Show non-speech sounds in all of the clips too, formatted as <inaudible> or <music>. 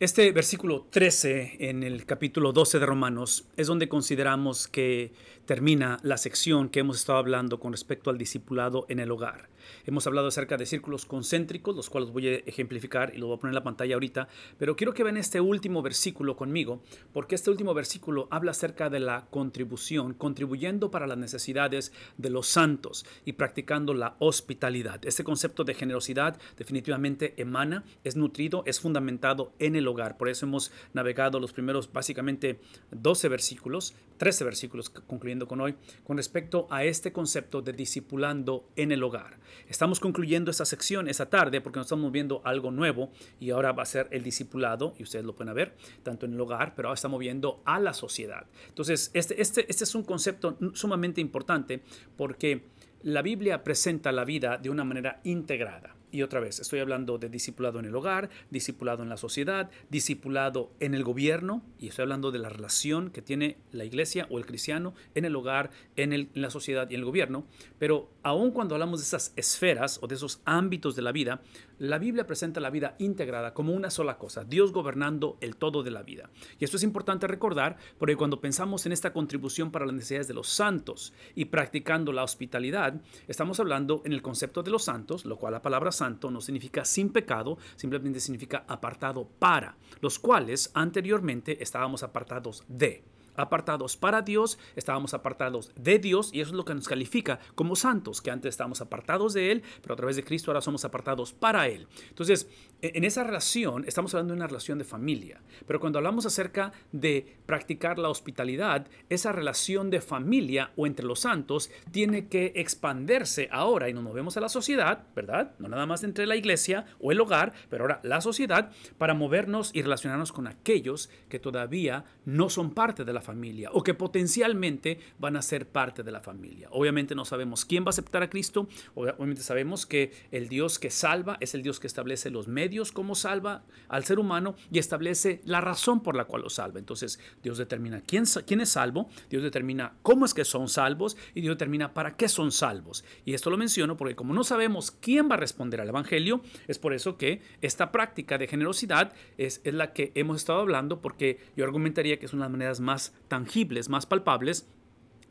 Este versículo 13 en el capítulo 12 de Romanos es donde consideramos que termina la sección que hemos estado hablando con respecto al discipulado en el hogar. Hemos hablado acerca de círculos concéntricos, los cuales voy a ejemplificar y lo voy a poner en la pantalla ahorita, pero quiero que vean este último versículo conmigo, porque este último versículo habla acerca de la contribución, contribuyendo para las necesidades de los santos y practicando la hospitalidad. Este concepto de generosidad definitivamente emana, es nutrido, es fundamentado en el hogar. Por eso hemos navegado los primeros básicamente 12 versículos, 13 versículos concluyendo con hoy, con respecto a este concepto de discipulando en el hogar. Estamos concluyendo esta sección esa tarde porque nos estamos viendo algo nuevo y ahora va a ser el discipulado, y ustedes lo pueden ver, tanto en el hogar, pero ahora estamos viendo a la sociedad. Entonces, este, este, este es un concepto sumamente importante porque la Biblia presenta la vida de una manera integrada. Y otra vez, estoy hablando de discipulado en el hogar, discipulado en la sociedad, discipulado en el gobierno, y estoy hablando de la relación que tiene la iglesia o el cristiano en el hogar, en, la sociedad y en el gobierno. Pero aun cuando hablamos de esas esferas o de esos ámbitos de la vida, la Biblia presenta la vida integrada como una sola cosa, Dios gobernando el todo de la vida. Y esto es importante recordar porque cuando pensamos en esta contribución para las necesidades de los santos y practicando la hospitalidad, estamos hablando en el concepto de los santos, lo cual la palabra santo no significa sin pecado, simplemente significa apartado para, los cuales anteriormente estábamos apartados de apartados para Dios, estábamos apartados de Dios y eso es lo que nos califica como santos, que antes estábamos apartados de Él, pero a través de Cristo ahora somos apartados para Él. Entonces, e, en esa relación, estamos hablando de una relación de familia, pero cuando hablamos acerca de practicar la hospitalidad, esa relación de familia o entre los santos tiene que expandirse ahora y nos movemos a la sociedad, ¿verdad? No nada más entre la iglesia o el hogar, pero ahora la sociedad para movernos y relacionarnos con aquellos que todavía no son parte de la familia o que potencialmente van a ser parte de la familia. Obviamente no sabemos quién va a aceptar a Cristo, obviamente sabemos que el Dios que salva es el Dios que establece los medios como salva al ser humano y establece la razón por la cual lo salva. Entonces Dios determina quién, quién es salvo, Dios determina cómo es que son salvos y Dios determina para qué son salvos. Y esto lo menciono porque como no sabemos quién va a responder al Evangelio, es por eso que esta práctica de generosidad es, es la que hemos estado hablando porque yo argumentaría que es una de las maneras más tangibles, más palpables,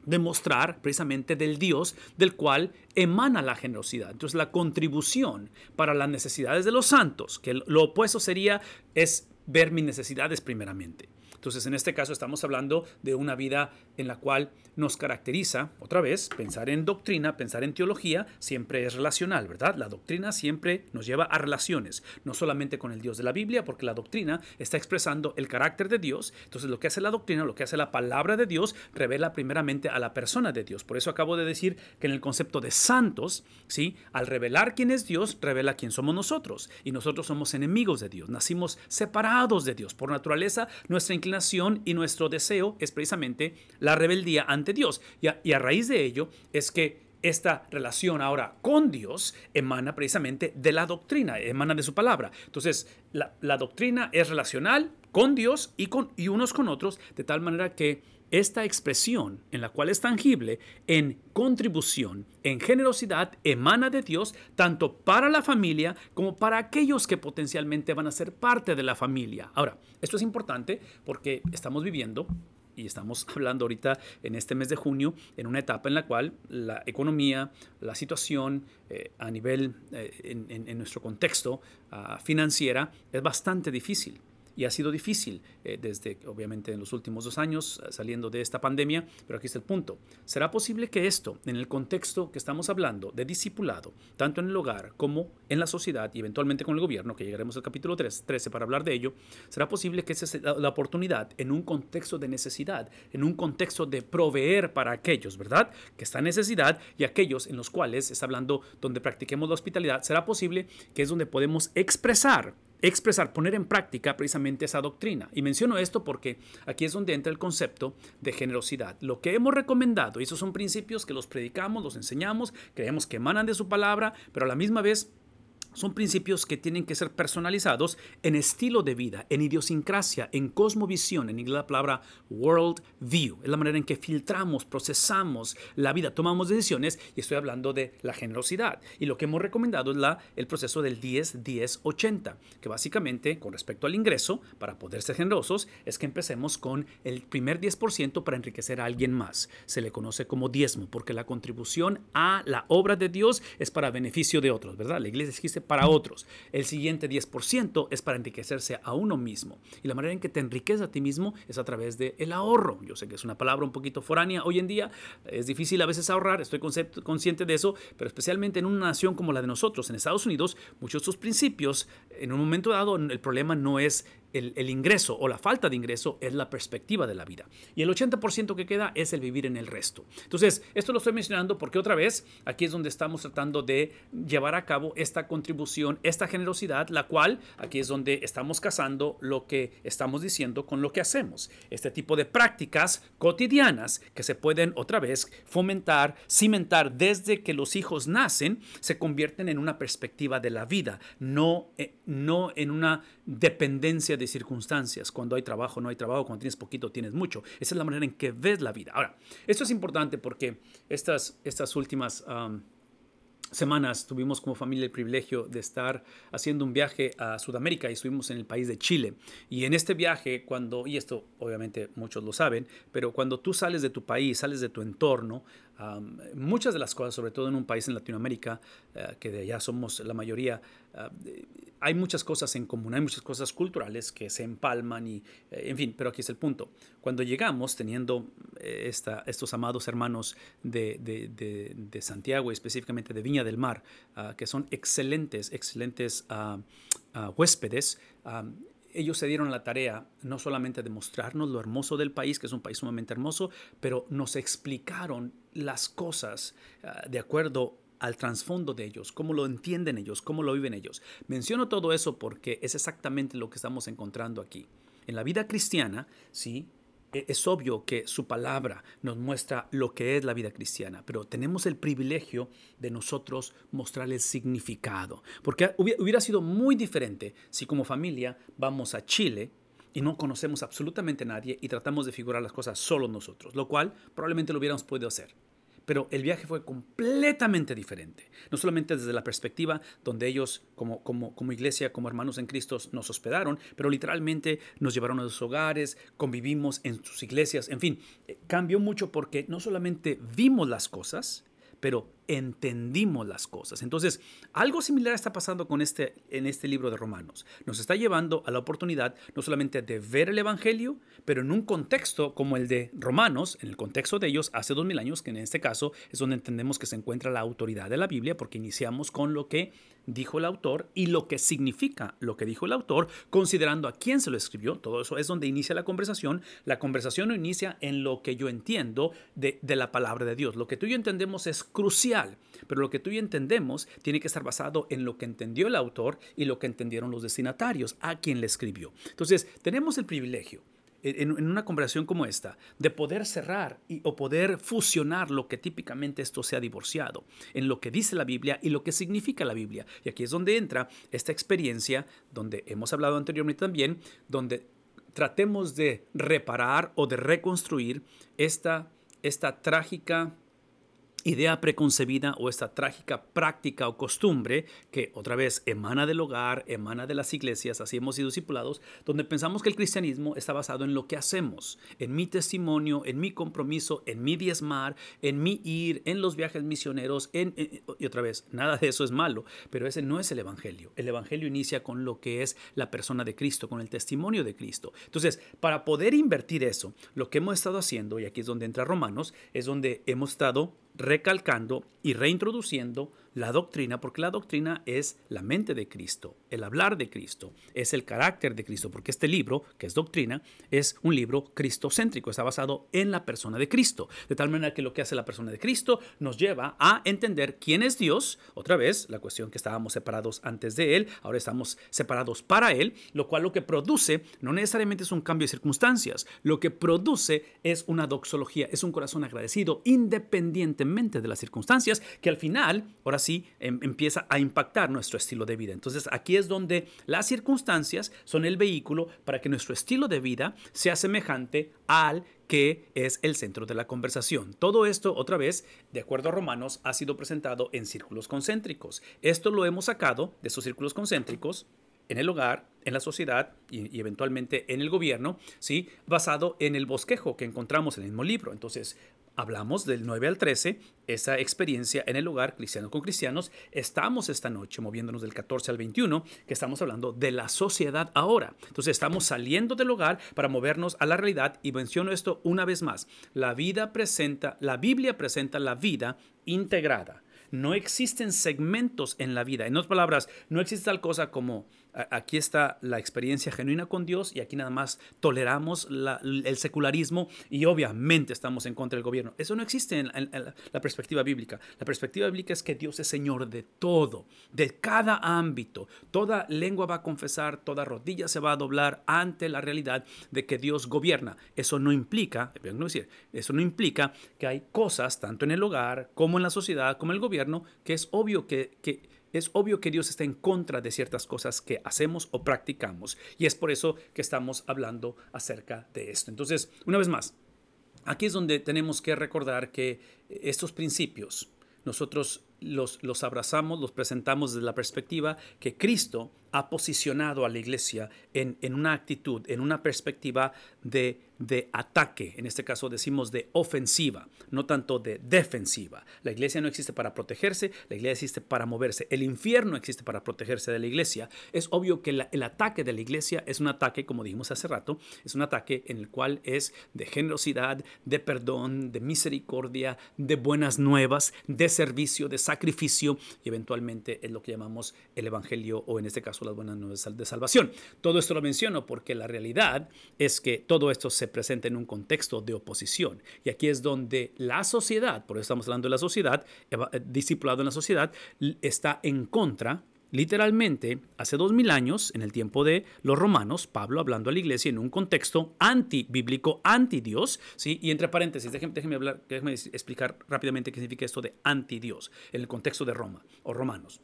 demostrar precisamente del Dios del cual emana la generosidad. Entonces la contribución para las necesidades de los santos, que lo opuesto sería es ver mis necesidades primeramente. Entonces, en este caso estamos hablando de una vida en la cual nos caracteriza, otra vez, pensar en doctrina, pensar en teología, siempre es relacional, ¿verdad? La doctrina siempre nos lleva a relaciones, no solamente con el Dios de la Biblia, porque la doctrina está expresando el carácter de Dios. Entonces, lo que hace la doctrina, lo que hace la palabra de Dios, revela primeramente a la persona de Dios. Por eso acabo de decir que en el concepto de santos, ¿sí? Al revelar quién es Dios, revela quién somos nosotros. Y nosotros somos enemigos de Dios, nacimos separados de Dios. Por naturaleza, nuestra inclinación y nuestro deseo es precisamente la rebeldía ante Dios. Y a, raíz de ello es que esta relación ahora con Dios emana precisamente de la doctrina, emana de su palabra. Entonces, la, la doctrina es relacional con Dios y, con, y unos con otros, de tal manera que esta expresión, en la cual es tangible, en contribución, en generosidad, emana de Dios tanto para la familia como para aquellos que potencialmente van a ser parte de la familia. Ahora, esto es importante porque estamos viviendo y estamos <laughs> hablando ahorita en este mes de junio, en una etapa en la cual la economía, la situación eh, a nivel, eh, en, nuestro contexto uh, financiera, es bastante difícil y ha sido difícil eh, desde, obviamente, en los últimos dos años eh, saliendo de esta pandemia, pero aquí está el punto. ¿Será posible que esto, en el contexto que estamos hablando de discipulado, tanto en el hogar como en la sociedad y eventualmente con el gobierno, que llegaremos al capítulo 3, 13 para hablar de ello, será posible que esa sea la oportunidad en un contexto de necesidad, en un contexto de proveer para aquellos, ¿verdad? Que está necesidad y aquellos en los cuales está hablando donde practiquemos la hospitalidad, será posible que es donde podemos expresar expresar, poner en práctica precisamente esa doctrina. Y menciono esto porque aquí es donde entra el concepto de generosidad. Lo que hemos recomendado, y esos son principios que los predicamos, los enseñamos, creemos que emanan de su palabra, pero a la misma vez son principios que tienen que ser personalizados en estilo de vida, en idiosincrasia, en cosmovisión, en inglés la palabra world view. Es la manera en que filtramos, procesamos la vida, tomamos decisiones y estoy hablando de la generosidad. Y lo que hemos recomendado es la, el proceso del 10-10-80, que básicamente con respecto al ingreso, para poder ser generosos, es que empecemos con el primer 10% para enriquecer a alguien más. Se le conoce como diezmo, porque la contribución a la obra de Dios es para beneficio de otros, ¿verdad? La iglesia existe para otros. El siguiente 10% es para enriquecerse a uno mismo. Y la manera en que te enriqueces a ti mismo es a través del el ahorro. Yo sé que es una palabra un poquito foránea hoy en día, es difícil a veces ahorrar, estoy consciente de eso, pero especialmente en una nación como la de nosotros, en Estados Unidos, muchos de sus principios, en un momento dado, el problema no es el, ingreso o la falta de ingreso es la perspectiva de la vida. Y el 80% que queda es el vivir en el resto. Entonces, esto lo estoy mencionando porque otra vez aquí es donde estamos tratando de llevar a cabo esta contribución, esta generosidad, la cual aquí es donde estamos casando lo que estamos diciendo con lo que hacemos. Este tipo de prácticas cotidianas que se pueden otra vez fomentar, cimentar desde que los hijos nacen, se convierten en una perspectiva de la vida, no, eh, no en una dependencia de circunstancias. Cuando hay trabajo, no hay trabajo. Cuando tienes poquito, tienes mucho. Esa es la manera en que ves la vida. Ahora, esto es importante porque estas, estas últimas semanas tuvimos como familia el privilegio de estar haciendo un viaje a Sudamérica y estuvimos en el país de Chile. Y en este viaje, cuando, y esto obviamente muchos lo saben, pero cuando tú sales de tu país, sales de tu entorno, muchas de las cosas, sobre todo en un país en Latinoamérica, eh, que de allá somos la mayoría, ah, hay muchas cosas en común, hay muchas cosas culturales que se empalman y, eh, en fin, pero aquí es el punto. Cuando llegamos, teniendo eh, estos amados hermanos de, de, de, Santiago, específicamente de Viña del Mar, ah, que son excelentes, excelentes ah, huéspedes, ellos se dieron la tarea no solamente de mostrarnos lo hermoso del país, que es un país sumamente hermoso, pero nos explicaron las cosas ah, de acuerdo al trasfondo de ellos, cómo lo entienden ellos, cómo lo viven ellos. Menciono todo eso porque es exactamente lo que estamos encontrando aquí. En la vida cristiana, sí, e-, es obvio que su palabra nos muestra lo que es la vida cristiana, pero tenemos el privilegio de nosotros mostrarle el significado. Porque hubiera sido muy diferente si como familia vamos a Chile y no conocemos absolutamente a nadie y tratamos de figurar las cosas solo nosotros, lo cual probablemente lo hubiéramos podido hacer pero el viaje fue completamente diferente. No solamente desde la perspectiva donde ellos como, como, como iglesia, como hermanos en Cristo nos hospedaron, pero literalmente nos llevaron a sus hogares, convivimos en sus iglesias, en fin, eh, cambió mucho porque no solamente vimos las cosas, pero entendimos las cosas. Entonces, algo similar está pasando con este, en este libro de Romanos. Nos está llevando a la oportunidad no solamente de ver el Evangelio, pero en un contexto como el de Romanos, en el contexto de ellos hace dos mil años, que en este caso es donde entendemos que se encuentra la autoridad de la Biblia, porque iniciamos con lo que dijo el autor y lo que significa lo que dijo el autor, considerando a quién se lo escribió. Todo eso es donde inicia la conversación. La conversación no inicia en lo que yo entiendo de, de la palabra de Dios. Lo que tú y yo entendemos es crucial pero lo que tú y entendemos tiene que estar basado en lo que entendió el autor y lo que entendieron los destinatarios, a quien le escribió. Entonces, tenemos el privilegio en, una conversación como esta, de poder cerrar o poder fusionar lo que típicamente esto sea divorciado, en lo que dice la Biblia y lo que significa la Biblia. Y aquí es donde entra esta experiencia, donde hemos hablado anteriormente también, donde tratemos de reparar o de reconstruir esta, esta trágica idea preconcebida o esta trágica práctica o costumbre que otra vez emana del hogar, emana de las iglesias, así hemos sido discipulados, donde pensamos que el cristianismo está basado en lo que hacemos, en mi testimonio, en mi compromiso, en mi diezmar, en mi ir, en los viajes misioneros, en, y otra vez, nada de eso es malo, pero ese no es el evangelio. El evangelio inicia con lo que es la persona de Cristo, con el testimonio de Cristo. Entonces, para poder invertir eso, lo que hemos estado haciendo, y aquí es donde entra Romanos, es donde hemos estado recalcando y reintroduciendo la doctrina, porque la doctrina es la mente de Cristo, el hablar de Cristo, es el carácter de Cristo, porque este libro, que es doctrina, es un libro cristocéntrico, está basado en la persona de Cristo, de tal manera que lo que hace la persona de Cristo nos lleva a entender quién es Dios, otra vez, la cuestión que estábamos separados antes de Él, ahora estamos separados para Él, lo cual lo que produce no necesariamente es un cambio de circunstancias, lo que produce es una doxología, es un corazón agradecido independientemente de las circunstancias, que al final, ahora sí, así em, empieza a impactar nuestro estilo de vida. Entonces aquí es donde las circunstancias son el vehículo para que nuestro estilo de vida sea semejante al que es el centro de la conversación. Todo esto, otra vez, de acuerdo a Romanos, ha sido presentado en círculos concéntricos. Esto lo hemos sacado de esos círculos concéntricos en el hogar, en la sociedad y, eventualmente en el gobierno, ¿sí? basado en el bosquejo que encontramos en el mismo libro. Entonces, hablamos del 9 al 13, esa experiencia en el hogar, cristiano con cristianos. Estamos esta noche moviéndonos del 14 al 21, que estamos hablando de la sociedad ahora. Entonces, estamos saliendo del hogar para movernos a la realidad y menciono esto una vez más. La vida presenta, la Biblia presenta la vida integrada. No existen segmentos en la vida. En otras palabras, no existe tal cosa como aquí está la experiencia genuina con Dios y aquí nada más toleramos el secularismo y obviamente estamos en contra del gobierno. Eso no existe en, la perspectiva bíblica. La perspectiva bíblica es que Dios es Señor de todo, de cada ámbito. Toda lengua va a confesar, toda rodilla se va a doblar ante la realidad de que Dios gobierna. Eso no implica, eso no implica que hay cosas, tanto en el hogar como en la sociedad, como en el gobierno, que es obvio que es obvio que Dios está en contra de ciertas cosas que hacemos o practicamos. Y es por eso que estamos hablando acerca de esto. Entonces, una vez más, aquí es donde tenemos que recordar que estos principios nosotros los, los abrazamos, los presentamos desde la perspectiva que Cristo ha posicionado a la iglesia en, en una actitud, en una perspectiva de de ataque, en este caso decimos de ofensiva, no tanto de defensiva. La iglesia no existe para protegerse, la iglesia existe para moverse. El infierno existe para protegerse de la iglesia. Es obvio que el ataque de la iglesia es un ataque, como dijimos hace rato, es un ataque en el cual es de generosidad, de perdón, de misericordia, de buenas nuevas, de servicio, de sacrificio y eventualmente es lo que llamamos el evangelio o en este caso las buenas nuevas de salvación. Todo esto lo menciono porque la realidad es que todo esto se presenta en un contexto de oposición. Y aquí es donde la sociedad, por eso estamos hablando de la sociedad, eh, discipulado en la sociedad, está en contra Literalmente, hace dos mil años, en el tiempo de los romanos, Pablo hablando a la iglesia en un contexto anti-bíblico, anti-Dios, ¿sí? y entre paréntesis, déjenme, déjenme, explicar rápidamente qué significa esto de anti-Dios, en el contexto de Roma o romanos.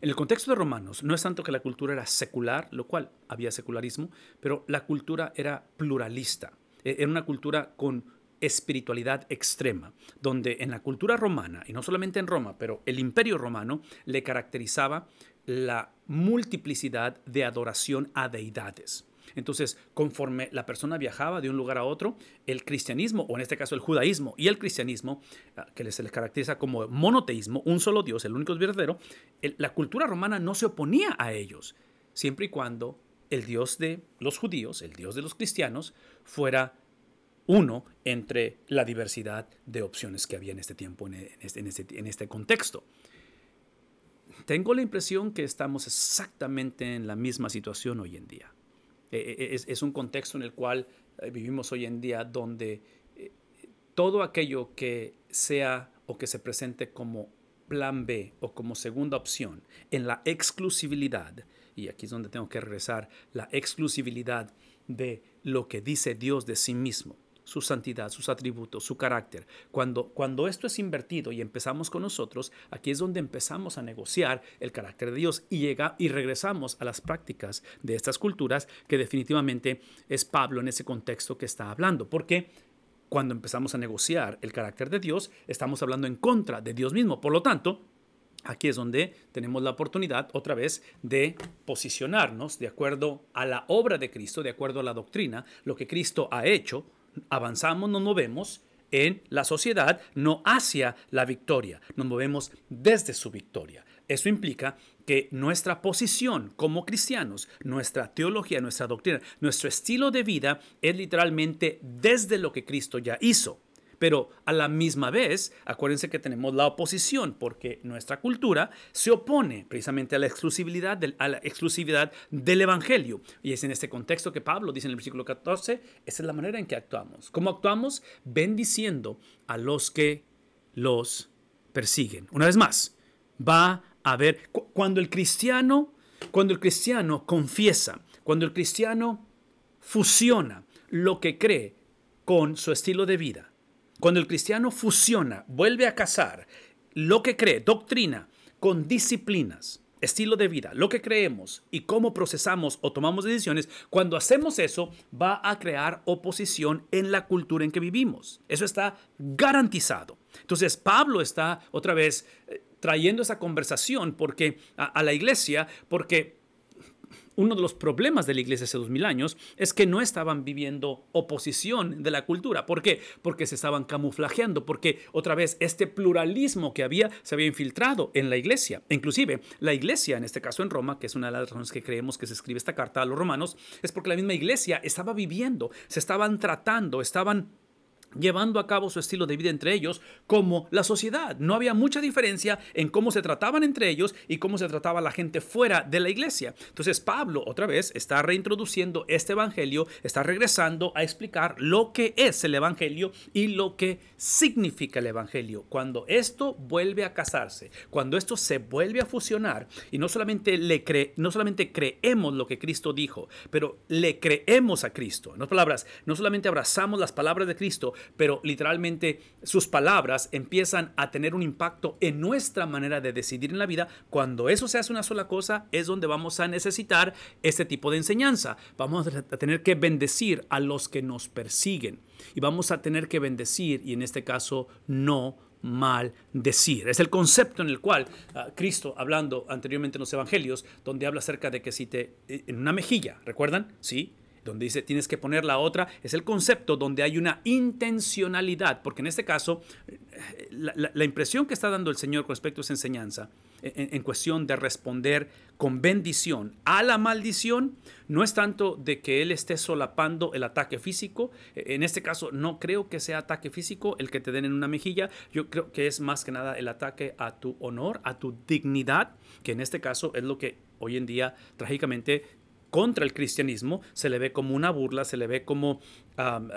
En el contexto de Romanos, no es tanto que la cultura era secular, lo cual había secularismo, pero la cultura era pluralista. E-, era una cultura con espiritualidad extrema, donde en la cultura romana, y no solamente en Roma, pero el imperio romano le caracterizaba la multiplicidad de adoración a deidades. Entonces, conforme la persona viajaba de un lugar a otro, el cristianismo, o en este caso el judaísmo y el cristianismo, ah, que se les caracteriza como monoteísmo, un solo Dios, el único verdadero, la cultura romana no se oponía a ellos, siempre y cuando el Dios de los judíos, el Dios de los cristianos, fuera uno entre la diversidad de opciones que había en este tiempo, en este, este, este, contexto. Tengo la impresión que estamos exactamente en la misma situación hoy en día. E, e, es, es un contexto en el cual eh, vivimos hoy en día donde eh, todo aquello que sea o que se presente como plan B o como segunda opción en la exclusividad y aquí es donde tengo que regresar, la exclusividad de lo que dice Dios de sí mismo, su santidad, sus atributos, su carácter. Cuando, cuando esto es invertido y empezamos con nosotros, aquí es donde empezamos a negociar el carácter de Dios y, llega, y regresamos a las prácticas de estas culturas que definitivamente es Pablo en ese contexto que está hablando. Porque cuando empezamos a negociar el carácter de Dios, estamos hablando en contra de Dios mismo. Por lo tanto, Aquí es donde tenemos la oportunidad otra vez de posicionarnos de acuerdo a la obra de Cristo, de acuerdo a la doctrina, lo que Cristo ha hecho, avanzamos, nos movemos en la sociedad, no hacia la victoria, nos movemos desde su victoria. Eso implica que nuestra posición como cristianos, nuestra teología, nuestra doctrina, nuestro estilo de vida es literalmente desde lo que Cristo ya hizo. Pero a la misma vez, acuérdense que tenemos la oposición, porque nuestra cultura se opone precisamente a la exclusividad del, Evangelio. Y es en este contexto que Pablo dice en el versículo 14, esa es la manera en que actuamos. ¿Cómo actuamos? Bendiciendo a los que los persiguen. Una vez más, va a haber, cuando el cristiano, cuando el cristiano confiesa, cuando el cristiano fusiona lo que cree con su estilo de vida, cuando el cristiano fusiona, vuelve a casar lo que cree, doctrina, con disciplinas, estilo de vida, lo que creemos y cómo procesamos o tomamos decisiones, cuando hacemos eso va a crear oposición en la cultura en que vivimos. Eso está garantizado. Entonces Pablo está otra vez eh, trayendo esa conversación porque a, la iglesia porque uno de los problemas de la iglesia hace dos mil años es que no estaban viviendo oposición de la cultura. ¿Por qué? Porque se estaban camuflajeando, porque otra vez este pluralismo que había se había infiltrado en la iglesia. Inclusive la iglesia, en este caso en Roma, que es una de las razones que creemos que se escribe esta carta a los romanos, es porque la misma iglesia estaba viviendo, se estaban tratando, estaban llevando a cabo su estilo de vida entre ellos como la sociedad. No había mucha diferencia en cómo se trataban entre ellos y cómo se trataba la gente fuera de la iglesia. Entonces Pablo otra vez está reintroduciendo este evangelio, está regresando a explicar lo que es el evangelio y lo que significa el evangelio. Cuando esto vuelve a casarse, cuando esto se vuelve a fusionar y no solamente le cre no solamente creemos lo que Cristo dijo, pero le creemos a Cristo. En otras palabras, no solamente abrazamos las palabras de Cristo, pero literalmente sus palabras empiezan a tener un impacto en nuestra manera de decidir en la vida. Cuando eso se hace una sola cosa, es donde vamos a necesitar este tipo de enseñanza. Vamos a tener que bendecir a los que nos persiguen y vamos a tener que bendecir y en este caso no maldecir. Es el concepto en el cual ah, Cristo, hablando anteriormente en los evangelios, donde habla acerca de que si te en una mejilla, ¿recuerdan? Sí, donde dice tienes que poner la otra, es el concepto donde hay una intencionalidad, porque en este caso, eh, la, impresión que está dando el Señor con respecto a esa enseñanza, en, cuestión de responder con bendición a la maldición, no es tanto de que Él esté solapando el ataque físico, e, en este caso no creo que sea ataque físico el que te den en una mejilla, yo creo que es más que nada el ataque a tu honor, a tu dignidad, que en este caso es lo que hoy en día trágicamente contra el cristianismo se le ve como una burla, se le ve como,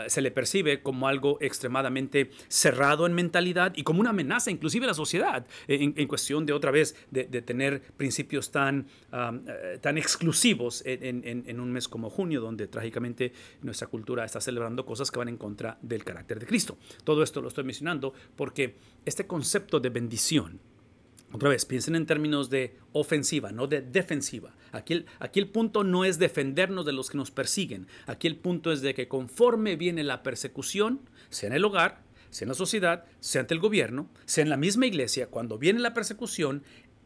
se le percibe como algo extremadamente cerrado en mentalidad y como una amenaza inclusive a la sociedad en, cuestión de otra vez de, tener principios tan, eh, tan exclusivos en, un mes como junio donde trágicamente nuestra cultura está celebrando cosas que van en contra del carácter de Cristo. Todo esto lo estoy mencionando porque este concepto de bendición, otra vez, piensen en términos de ofensiva, no de defensiva. Aquí el, aquí el, punto no es defendernos de los que nos persiguen. Aquí el punto es de que conforme viene la persecución, sea en el hogar, sea en la sociedad, sea ante el gobierno, sea en la misma iglesia, cuando viene la persecución,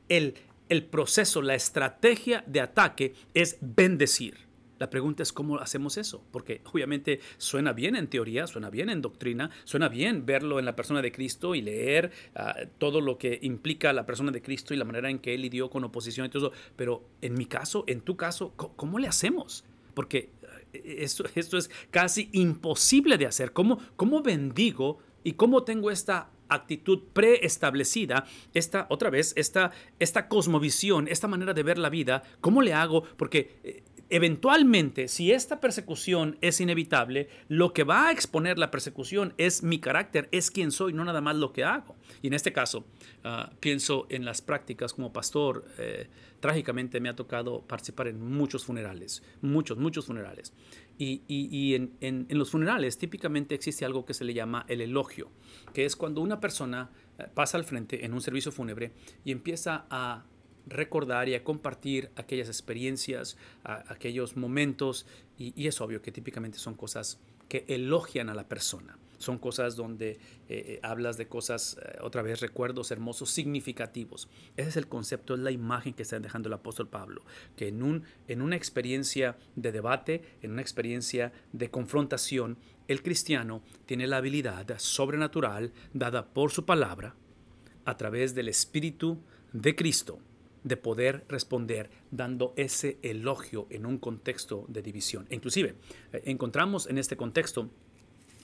el, el proceso, la estrategia de ataque es bendecir. La pregunta es cómo hacemos eso, porque obviamente suena bien en teoría, suena bien en doctrina, suena bien verlo en la persona de Cristo y leer ah, todo lo que implica la persona de Cristo y la manera en que él lidió con oposición y todo eso, pero en mi caso, en tu caso, ¿cómo, le hacemos? Porque eh, esto, esto, es casi imposible de hacer. ¿Cómo, cómo bendigo y cómo tengo esta actitud preestablecida, esta, otra vez, esta, esta cosmovisión, esta manera de ver la vida, ¿cómo le hago? Porque eh, eventualmente, si esta persecución es inevitable, lo que va a exponer la persecución es mi carácter, es quien soy, no nada más lo que hago. Y en este caso, ah, pienso en las prácticas como pastor. Eh, trágicamente me ha tocado participar en muchos funerales, muchos, muchos funerales. Y, en, los funerales típicamente existe algo que se le llama el elogio, que es cuando una persona eh, pasa al frente en un servicio fúnebre y empieza a recordar y a compartir aquellas experiencias, aquellos momentos, y, es obvio que típicamente son cosas que elogian a la persona. Son cosas donde eh, eh, hablas de cosas, eh, otra vez, recuerdos hermosos, significativos. Ese es el concepto, es la imagen que está dejando el apóstol Pablo, que en, un, en una experiencia de debate, en una experiencia de confrontación, el cristiano tiene la habilidad sobrenatural dada por su palabra, a través del Espíritu de Cristo, de poder responder dando ese elogio en un contexto de división. inclusive, eh, encontramos en este contexto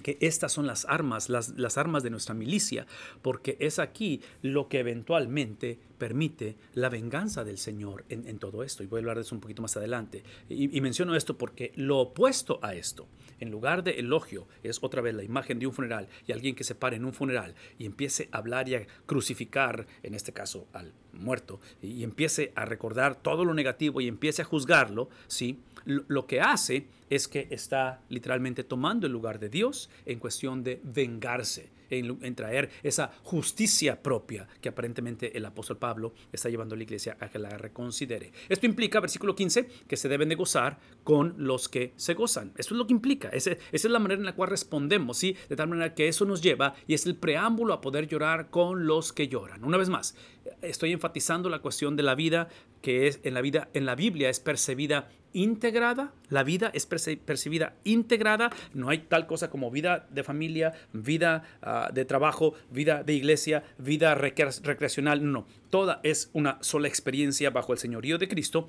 que estas son las armas, las, las, armas de nuestra milicia, porque es aquí lo que eventualmente permite la venganza del Señor en, todo esto. Y voy a hablar de eso un poquito más adelante. Y, menciono esto porque lo opuesto a esto, en lugar de elogio, es otra vez la imagen de un funeral y alguien que se pare en un funeral y empiece a hablar y a crucificar, en este caso al muerto, y empiece a recordar todo lo negativo y empiece a juzgarlo, ¿sí? lo que hace es que está literalmente tomando el lugar de Dios en cuestión de vengarse en, traer esa justicia propia que aparentemente el apóstol Pablo está llevando a la iglesia a que la reconsidere. Esto implica, versículo 15, que se deben de gozar con los que se gozan. Eso es lo que implica. esa es la manera en la cual respondemos, ¿sí? De tal manera que eso nos lleva y es el preámbulo a poder llorar con los que lloran. Una vez más, estoy enfatizando la cuestión de la vida que es en la vida en la Biblia es percibida integrada, la vida es percibida integrada, no hay tal cosa como vida de familia, vida ah, de trabajo, vida de iglesia, vida recreacional, no, toda es una sola experiencia bajo el señorío de Cristo.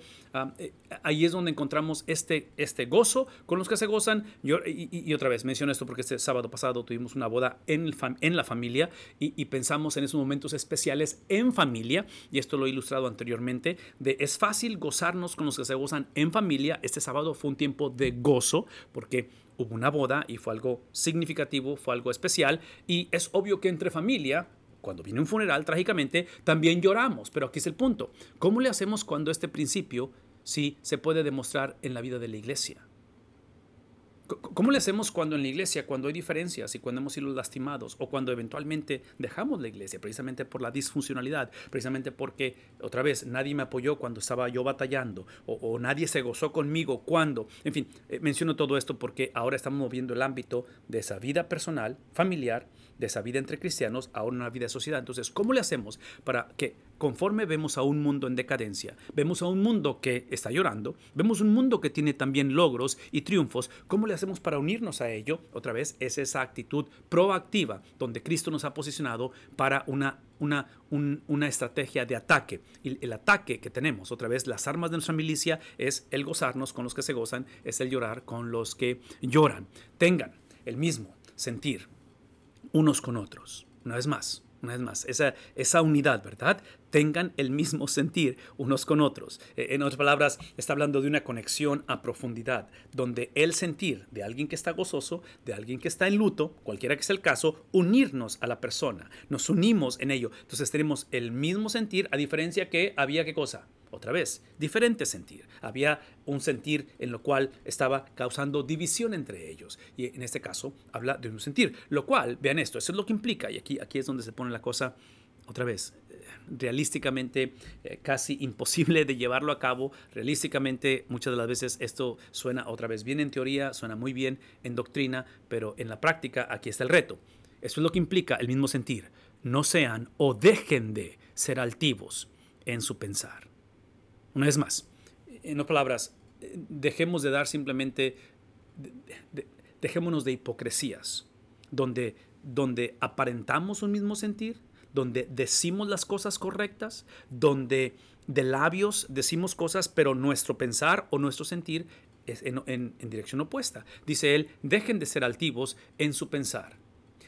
Eh, ahí es donde encontramos este, este gozo con los que se gozan. Y, otra vez menciono esto porque este sábado pasado tuvimos una boda en, en la familia y, y pensamos en esos momentos especiales en familia, y esto lo he ilustrado anteriormente, de es fácil gozarnos con los que se gozan en familia este sábado fue un tiempo de gozo porque hubo una boda y fue algo significativo, fue algo especial y es obvio que entre familia cuando viene un funeral, trágicamente, también lloramos. Pero aquí es el punto. ¿Cómo le hacemos cuando este principio sí se puede demostrar en la vida de la iglesia? ¿Cómo le hacemos cuando en la iglesia, cuando hay diferencias y cuando hemos sido lastimados o cuando eventualmente dejamos la iglesia, precisamente por la disfuncionalidad, precisamente porque, otra vez, nadie me apoyó cuando estaba yo batallando o, nadie se gozó conmigo cuando, en fin, eh, menciono todo esto porque ahora estamos moviendo el ámbito de esa vida personal, familiar, de esa vida entre cristianos a una vida de sociedad. Entonces, ¿cómo le hacemos para que conforme vemos a un mundo en decadencia, vemos a un mundo que está llorando, vemos un mundo que tiene también logros y triunfos, ¿cómo le hacemos para unirnos a ello? Otra vez, es esa actitud proactiva donde Cristo nos ha posicionado para una una, una, estrategia de ataque. Y el ataque que tenemos, otra vez, las armas de nuestra milicia es el gozarnos con los que se gozan, es el llorar con los que lloran. Tengan el mismo sentir unos con otros. Una vez más, una vez más, esa, esa unidad, ¿verdad? Tengan el mismo sentir unos con otros. Eh, en otras palabras, está hablando de una conexión a profundidad, donde el sentir de alguien que está gozoso, de alguien que está en luto, cualquiera que sea el caso, unirnos a la persona. Nos unimos en ello. Entonces tenemos el mismo sentir, a diferencia que había qué cosa? Otra vez, diferente sentir. Había un sentir en lo cual estaba causando división entre ellos. Y en este caso habla de un sentir, lo cual, vean esto, eso es lo que implica, y aquí, aquí es donde se pone la cosa, otra vez, eh, realísticamente eh, casi imposible de llevarlo a cabo. Realísticamente muchas de las veces esto suena otra vez bien en teoría, suena muy bien en doctrina, pero en la práctica aquí está el reto. Eso es lo que implica el mismo sentir. No sean o dejen de ser altivos en su pensar. Una vez más, en otras palabras, dejemos de dar simplemente, dejémonos de hipocresías, donde, donde aparentamos un mismo sentir, donde decimos las cosas correctas, donde de labios decimos cosas, pero nuestro pensar o nuestro sentir es en, dirección opuesta. Dice él, dejen de ser altivos en su pensar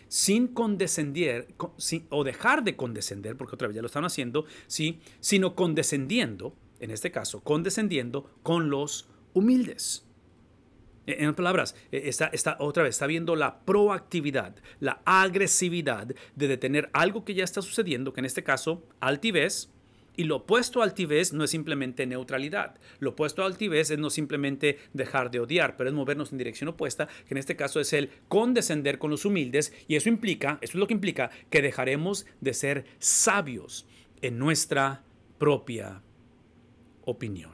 sin condescender o dejar de condescender, porque otra vez ya lo están haciendo, ¿sí? sino condescendiendo en este caso, condescendiendo con los humildes. En otras palabras, e, está, está, otra vez, está viendo la proactividad, la agresividad de detener algo que ya está sucediendo, que en este caso, altivez, y lo opuesto a altivez no es simplemente neutralidad. Lo opuesto a altivez es no simplemente dejar de odiar, pero es movernos en dirección opuesta, que en este caso es el condescender con los humildes. Y eso implica, eso es lo que implica que dejaremos de ser sabios en nuestra propia opinión.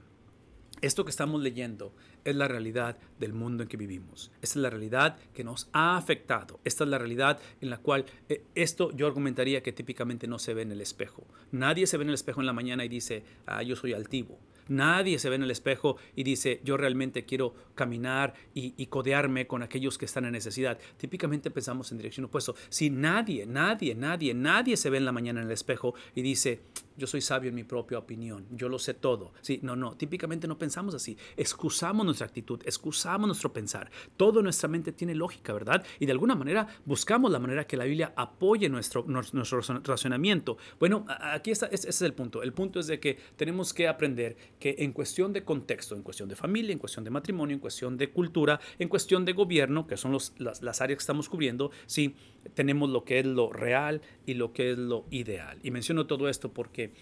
Esto que estamos leyendo es la realidad del mundo en que vivimos. Esta es la realidad que nos ha afectado. Esta es la realidad en la cual eh, esto yo argumentaría que típicamente no se ve en el espejo. Nadie se ve en el espejo en la mañana y dice, ah, yo soy altivo. Nadie se ve en el espejo y dice, yo realmente quiero caminar y, y, codearme con aquellos que están en necesidad. Típicamente pensamos en dirección opuesta. Si nadie, nadie, nadie, nadie se ve en la mañana en el espejo y dice, yo soy sabio en mi propia opinión, yo lo sé todo. Sí, no, no, típicamente no pensamos así. Excusamos nuestra actitud, excusamos nuestro pensar. Todo nuestra mente tiene lógica, ¿verdad? Y de alguna manera buscamos la manera que la Biblia apoye nuestro, nuestro razonamiento. Bueno, aquí está, ese es el punto. El punto es de que tenemos que aprender que en cuestión de contexto, en cuestión de familia, en cuestión de matrimonio, en cuestión de cultura, en cuestión de gobierno, que son las, áreas que estamos cubriendo, sí, tenemos lo que es lo real y lo que es lo ideal. Y menciono todo esto porque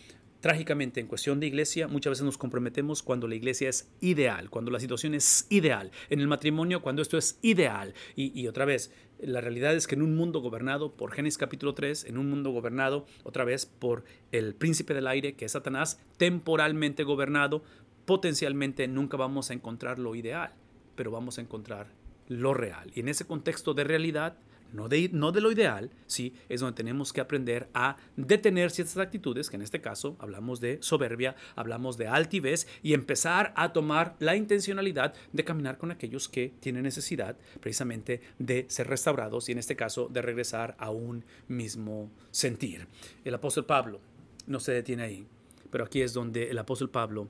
trágicamente, en cuestión de iglesia, muchas veces nos comprometemos cuando la iglesia es ideal, cuando la situación es ideal. En el matrimonio, cuando esto es ideal. Y, otra vez, la realidad es que en un mundo gobernado por Génesis capítulo 3, en un mundo gobernado otra vez por el príncipe del aire, que es Satanás, temporalmente gobernado, potencialmente nunca vamos a encontrar lo ideal, pero vamos a encontrar lo real. Y en ese contexto de realidad, no de, no de lo ideal, sí, es donde tenemos que aprender a detener ciertas actitudes, que en este caso hablamos de soberbia, hablamos de altivez, y empezar a tomar la intencionalidad de caminar con aquellos que tienen necesidad precisamente de ser restaurados y en este caso de regresar a un mismo sentir. El apóstol Pablo no se detiene ahí, pero aquí es donde el apóstol Pablo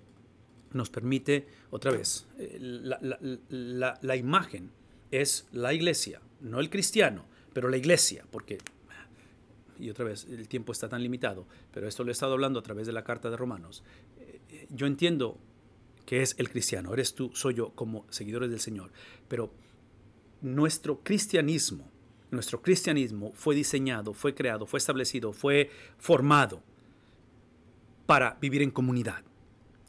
nos permite, otra vez, eh, la, la imagen es la iglesia, no el cristiano, pero la iglesia, porque, y otra vez, el tiempo está tan limitado, pero esto lo he estado hablando a través de la carta de Romanos. Eh, yo entiendo que es el cristiano, eres tú, soy yo como seguidores del Señor, pero nuestro cristianismo, nuestro cristianismo fue diseñado, fue creado, fue establecido, fue formado para vivir en comunidad.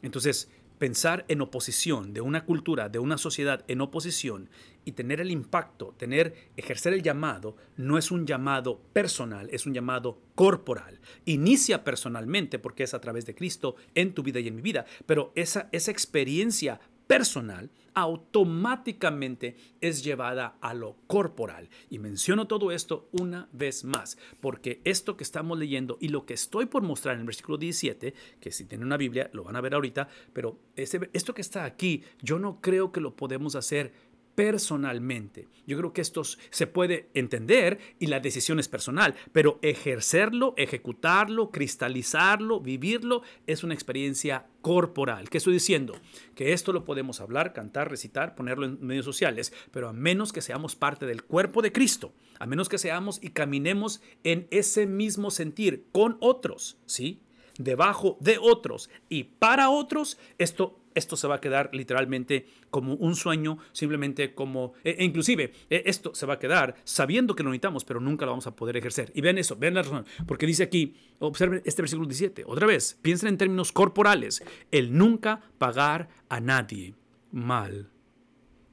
Entonces, pensar en oposición de una cultura, de una sociedad en oposición y tener el impacto, tener, ejercer el llamado, no es un llamado personal, es un llamado corporal. Inicia personalmente porque es a través de Cristo en tu vida y en mi vida, pero esa, esa experiencia personal automáticamente es llevada a lo corporal. Y menciono todo esto una vez más, porque esto que estamos leyendo y lo que estoy por mostrar en el versículo 17, que si tienen una Biblia lo van a ver ahorita, pero esto que está aquí, yo no creo que lo podemos hacer personalmente. Yo creo que esto se puede entender y la decisión es personal, pero ejercerlo, ejecutarlo, cristalizarlo, vivirlo es una experiencia corporal. ¿Qué estoy diciendo? Que esto lo podemos hablar, cantar, recitar, ponerlo en medios sociales, pero a menos que seamos parte del cuerpo de Cristo, a menos que seamos y caminemos en ese mismo sentir con otros, ¿sí? debajo de otros y para otros, esto esto se va a quedar literalmente como un sueño, simplemente como, e, e inclusive e, esto se va a quedar sabiendo que lo necesitamos, pero nunca lo vamos a poder ejercer. Y vean eso, vean la razón, porque dice aquí, observen este versículo 17, otra vez, piensen en términos corporales, el nunca pagar a nadie mal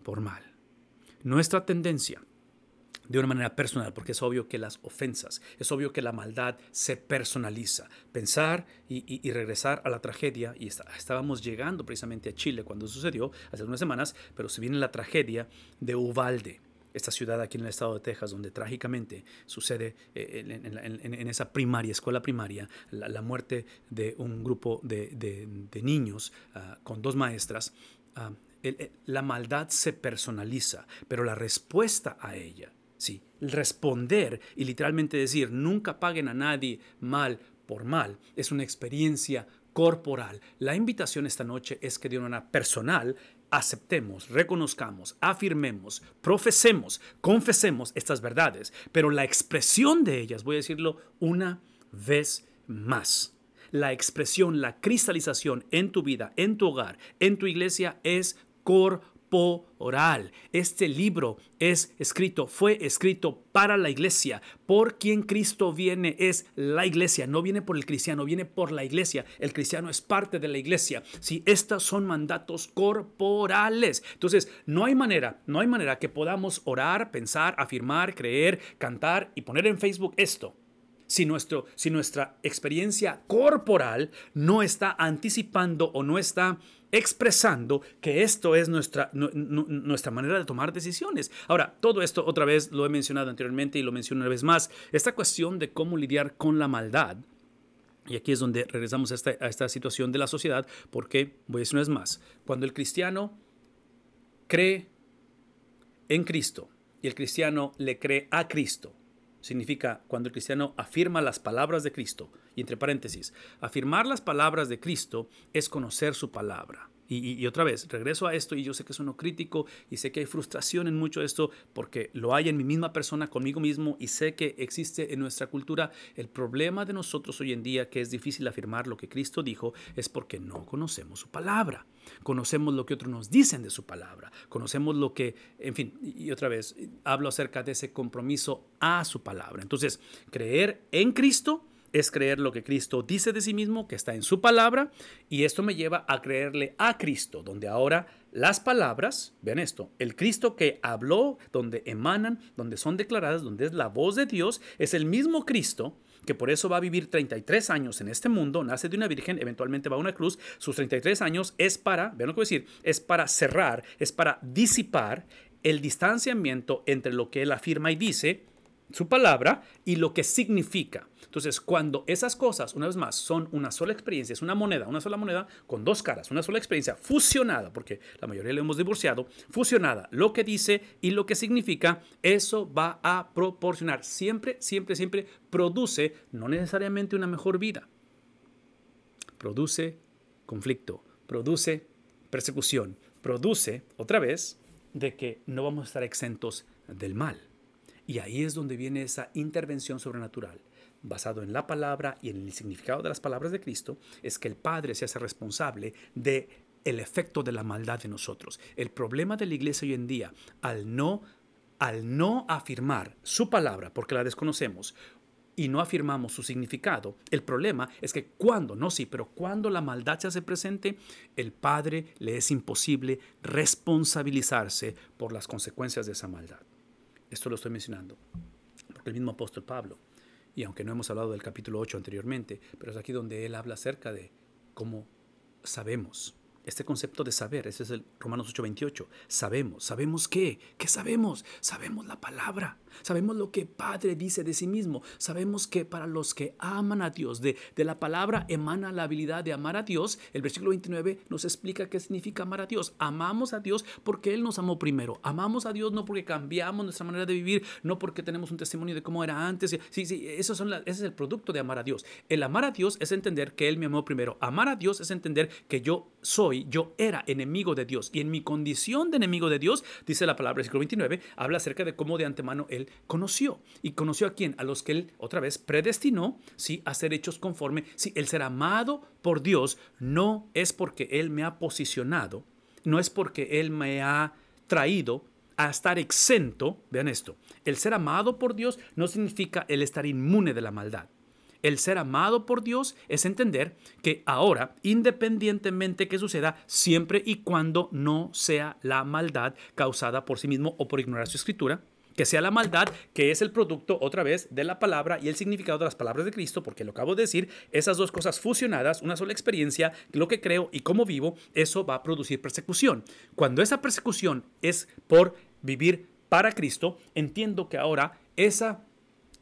por mal. Nuestra tendencia de una manera personal, porque es obvio que las ofensas, es obvio que la maldad se personaliza. Pensar y, regresar a la tragedia, y estábamos llegando precisamente a Chile cuando sucedió, hace unas semanas, pero se viene la tragedia de Uvalde esta ciudad aquí en el estado de Texas, donde trágicamente sucede eh, en, esa primaria, escuela primaria, la, muerte de un grupo de, niños ah, con dos maestras. Ah, la maldad se personaliza, pero la respuesta a ella Sí, responder y literalmente decir nunca paguen a nadie mal por mal es una experiencia corporal. La invitación esta noche es que de una manera personal aceptemos, reconozcamos, afirmemos, profesemos, confesemos estas verdades, pero la expresión de ellas, voy a decirlo una vez más, la expresión, la cristalización en tu vida, en tu hogar, en tu iglesia es corporal oral. Este libro es escrito, fue escrito para la iglesia. Por quien Cristo viene es la iglesia. No viene por el cristiano, viene por la iglesia. El cristiano es parte de la iglesia. Si estos son mandatos corporales. Entonces, no hay manera, no hay manera que podamos orar, pensar, afirmar, creer, cantar y poner en Facebook esto si, nuestro, si nuestra experiencia corporal no está anticipando o no está expresando que esto es nuestra, nuestra manera de tomar decisiones. Ahora, todo esto otra vez lo he mencionado anteriormente y lo menciono una vez más, esta cuestión de cómo lidiar con la maldad. Y aquí es donde regresamos a esta, a esta situación de la sociedad, porque, voy a decir una vez más, cuando el cristiano cree en Cristo y el cristiano le cree a Cristo, significa cuando el cristiano afirma las palabras de Cristo. Y entre paréntesis, afirmar las palabras de Cristo es conocer su palabra. Y, otra vez, regreso a esto y yo sé que es uno crítico y sé que hay frustración en mucho de esto porque lo hay en mi misma persona, conmigo mismo y sé que existe en nuestra cultura. El problema de nosotros hoy en día que es difícil afirmar lo que Cristo dijo es porque no conocemos su palabra. Conocemos lo que otros nos dicen de su palabra. Conocemos lo que, en fin, y otra vez, hablo acerca de ese compromiso a su palabra. Entonces, creer en Cristo es creer lo que Cristo dice de sí mismo, que está en su palabra, y esto me lleva a creerle a Cristo, donde ahora las palabras, vean esto, el Cristo que habló, donde emanan, donde son declaradas, donde es la voz de Dios, es el mismo Cristo que por eso va a vivir 33 años en este mundo, nace de una virgen, eventualmente va a una cruz, sus 33 años es para, vean lo que voy a decir, es para cerrar, es para disipar el distanciamiento entre lo que él afirma y dice, su palabra, y lo que significa. Entonces, cuando esas cosas, una vez más, son una sola experiencia, es una moneda, una sola moneda con dos caras, una sola experiencia fusionada, porque la mayoría lo hemos divorciado, fusionada, lo que dice y lo que significa, eso va a proporcionar, siempre, siempre, siempre produce, no necesariamente una mejor vida, produce conflicto, produce persecución, produce, otra vez, de que no vamos a estar exentos del mal. Y ahí es donde viene esa intervención sobrenatural basado en la palabra y en el significado de las palabras de Cristo, es que el Padre se hace responsable de el efecto de la maldad de nosotros. El problema de la iglesia hoy en día, al no, al no afirmar su palabra, porque la desconocemos, y no afirmamos su significado, el problema es que cuando, no sí, pero cuando la maldad se hace presente, el Padre le es imposible responsabilizarse por las consecuencias de esa maldad. Esto lo estoy mencionando, porque el mismo apóstol Pablo y aunque no hemos hablado del capítulo 8 anteriormente, pero es aquí donde él habla acerca de cómo sabemos este concepto de saber, ese es el Romanos 8:28. Sabemos, ¿sabemos qué? ¿Qué sabemos? Sabemos la palabra, sabemos lo que Padre dice de sí mismo, sabemos que para los que aman a Dios, de, de la palabra emana la habilidad de amar a Dios. El versículo 29 nos explica qué significa amar a Dios. Amamos a Dios porque Él nos amó primero. Amamos a Dios no porque cambiamos nuestra manera de vivir, no porque tenemos un testimonio de cómo era antes. Sí, sí, eso son ese es el producto de amar a Dios. El amar a Dios es entender que Él me amó primero. Amar a Dios es entender que yo soy yo era enemigo de Dios. Y en mi condición de enemigo de Dios, dice la palabra, versículo 29, habla acerca de cómo de antemano Él conoció. ¿Y conoció a quién? A los que Él, otra vez, predestinó, ¿sí? A ser hechos conforme. Sí, el ser amado por Dios no es porque Él me ha posicionado, no es porque Él me ha traído a estar exento, vean esto, el ser amado por Dios no significa el estar inmune de la maldad. El ser amado por Dios es entender que ahora, independientemente que suceda, siempre y cuando no sea la maldad causada por sí mismo o por ignorar su escritura, que sea la maldad que es el producto otra vez de la palabra y el significado de las palabras de Cristo, porque lo acabo de decir, esas dos cosas fusionadas, una sola experiencia, lo que creo y cómo vivo, eso va a producir persecución. Cuando esa persecución es por vivir para Cristo, entiendo que ahora esa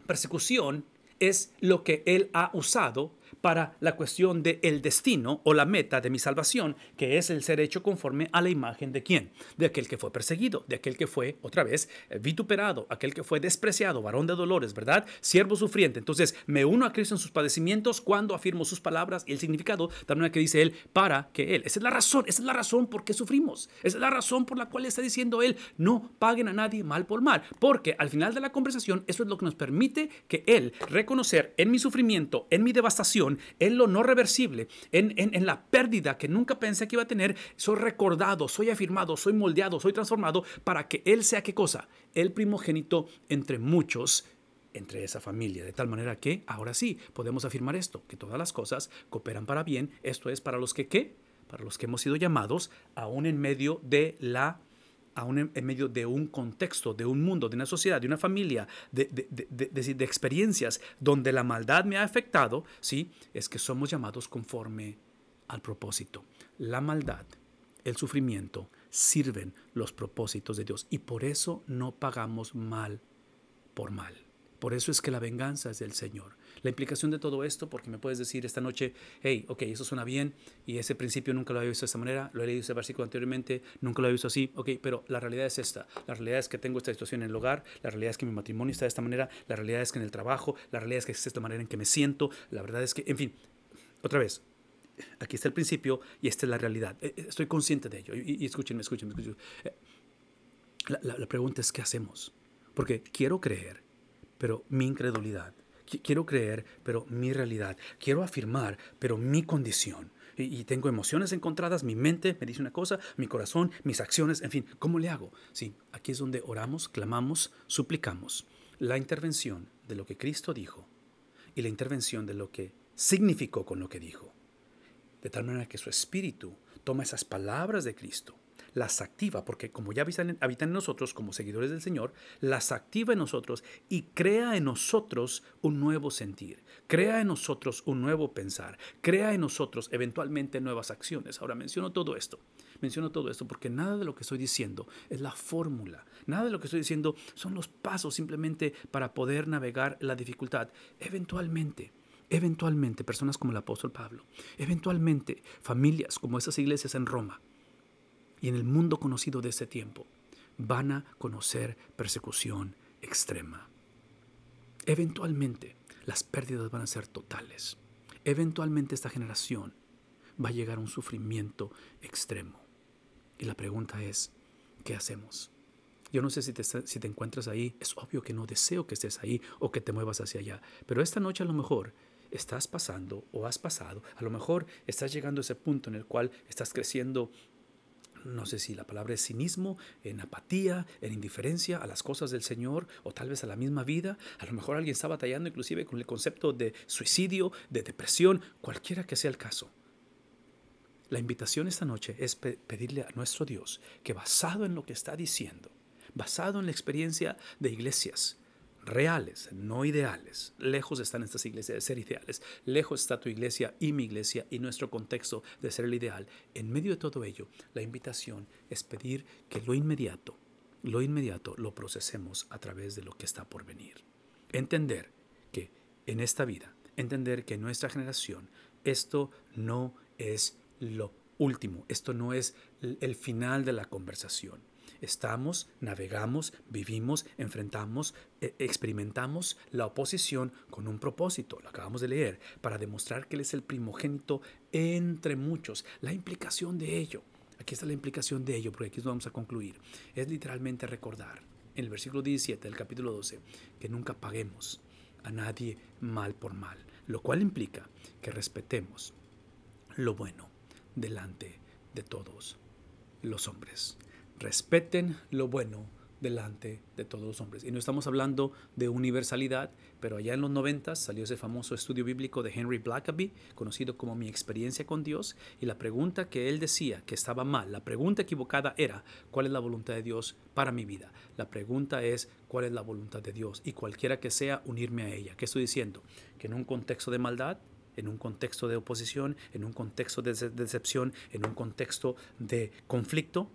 persecución es lo que Él ha usado para la cuestión del el destino o la meta de mi salvación, que es el ser hecho conforme a la imagen de quién? De aquel que fue perseguido, de aquel que fue, otra vez, eh, vituperado, aquel que fue despreciado, varón de dolores, ¿verdad? Siervo sufriente. Entonces, me uno a Cristo en sus padecimientos cuando afirmo sus palabras y el significado, también que dice Él, para que Él. Esa es la razón, esa es la razón por qué sufrimos. Esa es la razón por la cual está diciendo Él, no paguen a nadie mal por mal, porque al final de la conversación, eso es lo que nos permite que Él reconocer en mi sufrimiento, en mi devastación, en lo no reversible, en, en, la pérdida que nunca pensé que iba a tener, soy recordado, soy afirmado, soy moldeado, soy transformado para que Él sea qué cosa? El primogénito entre muchos entre esa familia, de tal manera que ahora sí podemos afirmar esto, que todas las cosas cooperan para bien, esto es para los que qué, para los que hemos sido llamados aún en medio de la aún en, medio de un contexto, de un mundo, de una sociedad, de una familia, de, de, experiencias donde la maldad me ha afectado, ¿sí? es que somos llamados conforme al propósito. La maldad, el sufrimiento, sirven los propósitos de Dios y por eso no pagamos mal por mal. Por eso es que la venganza es del Señor. La implicación de todo esto, porque me puedes decir esta noche, hey, ok, eso suena bien y ese principio nunca lo había visto de esta manera, lo he leído ese versículo anteriormente, nunca lo había visto así, ok, pero la realidad es esta. La realidad es que tengo esta situación en el hogar, la realidad es que mi matrimonio está de esta manera, la realidad es que en el trabajo, la realidad es que es esta manera en que me siento, la verdad es que, en fin, otra vez, aquí está el principio y esta es la realidad. Eh, eh, estoy consciente de ello. Y, escúchenme, escúchenme, escúchenme. Eh, la pregunta es, ¿qué hacemos? Porque quiero creer, pero mi incredulidad quiero creer, pero mi realidad. Quiero afirmar, pero mi condición. Y, tengo emociones encontradas, mi mente me dice una cosa, mi corazón, mis acciones, en fin, ¿cómo le hago? Sí, aquí es donde oramos, clamamos, suplicamos la intervención de lo que Cristo dijo y la intervención de lo que significó con lo que dijo. De tal manera que su espíritu toma esas palabras de Cristo las activa, porque como ya habitan, en nosotros como seguidores del Señor, las activa en nosotros y crea en nosotros un nuevo sentir, crea en nosotros un nuevo pensar, crea en nosotros eventualmente nuevas acciones. Ahora menciono todo esto, menciono todo esto porque nada de lo que estoy diciendo es la fórmula, nada de lo que estoy diciendo son los pasos simplemente para poder navegar la dificultad. Eventualmente, eventualmente personas como el apóstol Pablo, eventualmente familias como esas iglesias en Roma, y en el mundo conocido de ese tiempo van a conocer persecución extrema. Eventualmente las pérdidas van a ser totales. Eventualmente esta generación va a llegar a un sufrimiento extremo. Y la pregunta es, ¿qué hacemos? Yo no sé si te, si te encuentras ahí, es obvio que no deseo que estés ahí o que te muevas hacia allá, pero esta noche a lo mejor estás pasando o has pasado, a lo mejor estás llegando a ese punto en el cual estás creciendo no sé si la palabra es cinismo, en apatía, en indiferencia a las cosas del Señor o tal vez a la misma vida. A lo mejor alguien está batallando inclusive con el concepto de suicidio, de depresión, cualquiera que sea el caso. La invitación esta noche es pedirle a nuestro Dios que basado en lo que está diciendo, basado en la experiencia de iglesias, reales, no ideales. Lejos están estas iglesias de ser ideales. Lejos está tu iglesia y mi iglesia y nuestro contexto de ser el ideal. En medio de todo ello, la invitación es pedir que lo inmediato, lo inmediato lo procesemos a través de lo que está por venir. Entender que en esta vida, entender que en nuestra generación, esto no es lo último, esto no es el final de la conversación estamos, navegamos, vivimos, enfrentamos, e, experimentamos la oposición con un propósito, lo acabamos de leer, para demostrar que Él es el primogénito entre muchos. La implicación de ello, aquí está la implicación de ello, porque aquí vamos a concluir, es literalmente recordar en el versículo 17 del capítulo 12 que nunca paguemos a nadie mal por mal, lo cual implica que respetemos lo bueno delante de todos los hombres respeten lo bueno delante de todos los hombres. Y no estamos hablando de universalidad, pero allá en los 90 salió ese famoso estudio bíblico de Henry Blackaby, conocido como Mi experiencia con Dios, y la pregunta que él decía que estaba mal, la pregunta equivocada era, ¿cuál es la voluntad de Dios para mi vida? La pregunta es, ¿cuál es la voluntad de Dios? Y cualquiera que sea, unirme a ella. ¿Qué estoy diciendo? Que en un contexto de maldad, en un contexto de oposición, en un contexto de decepción, en un contexto de conflicto,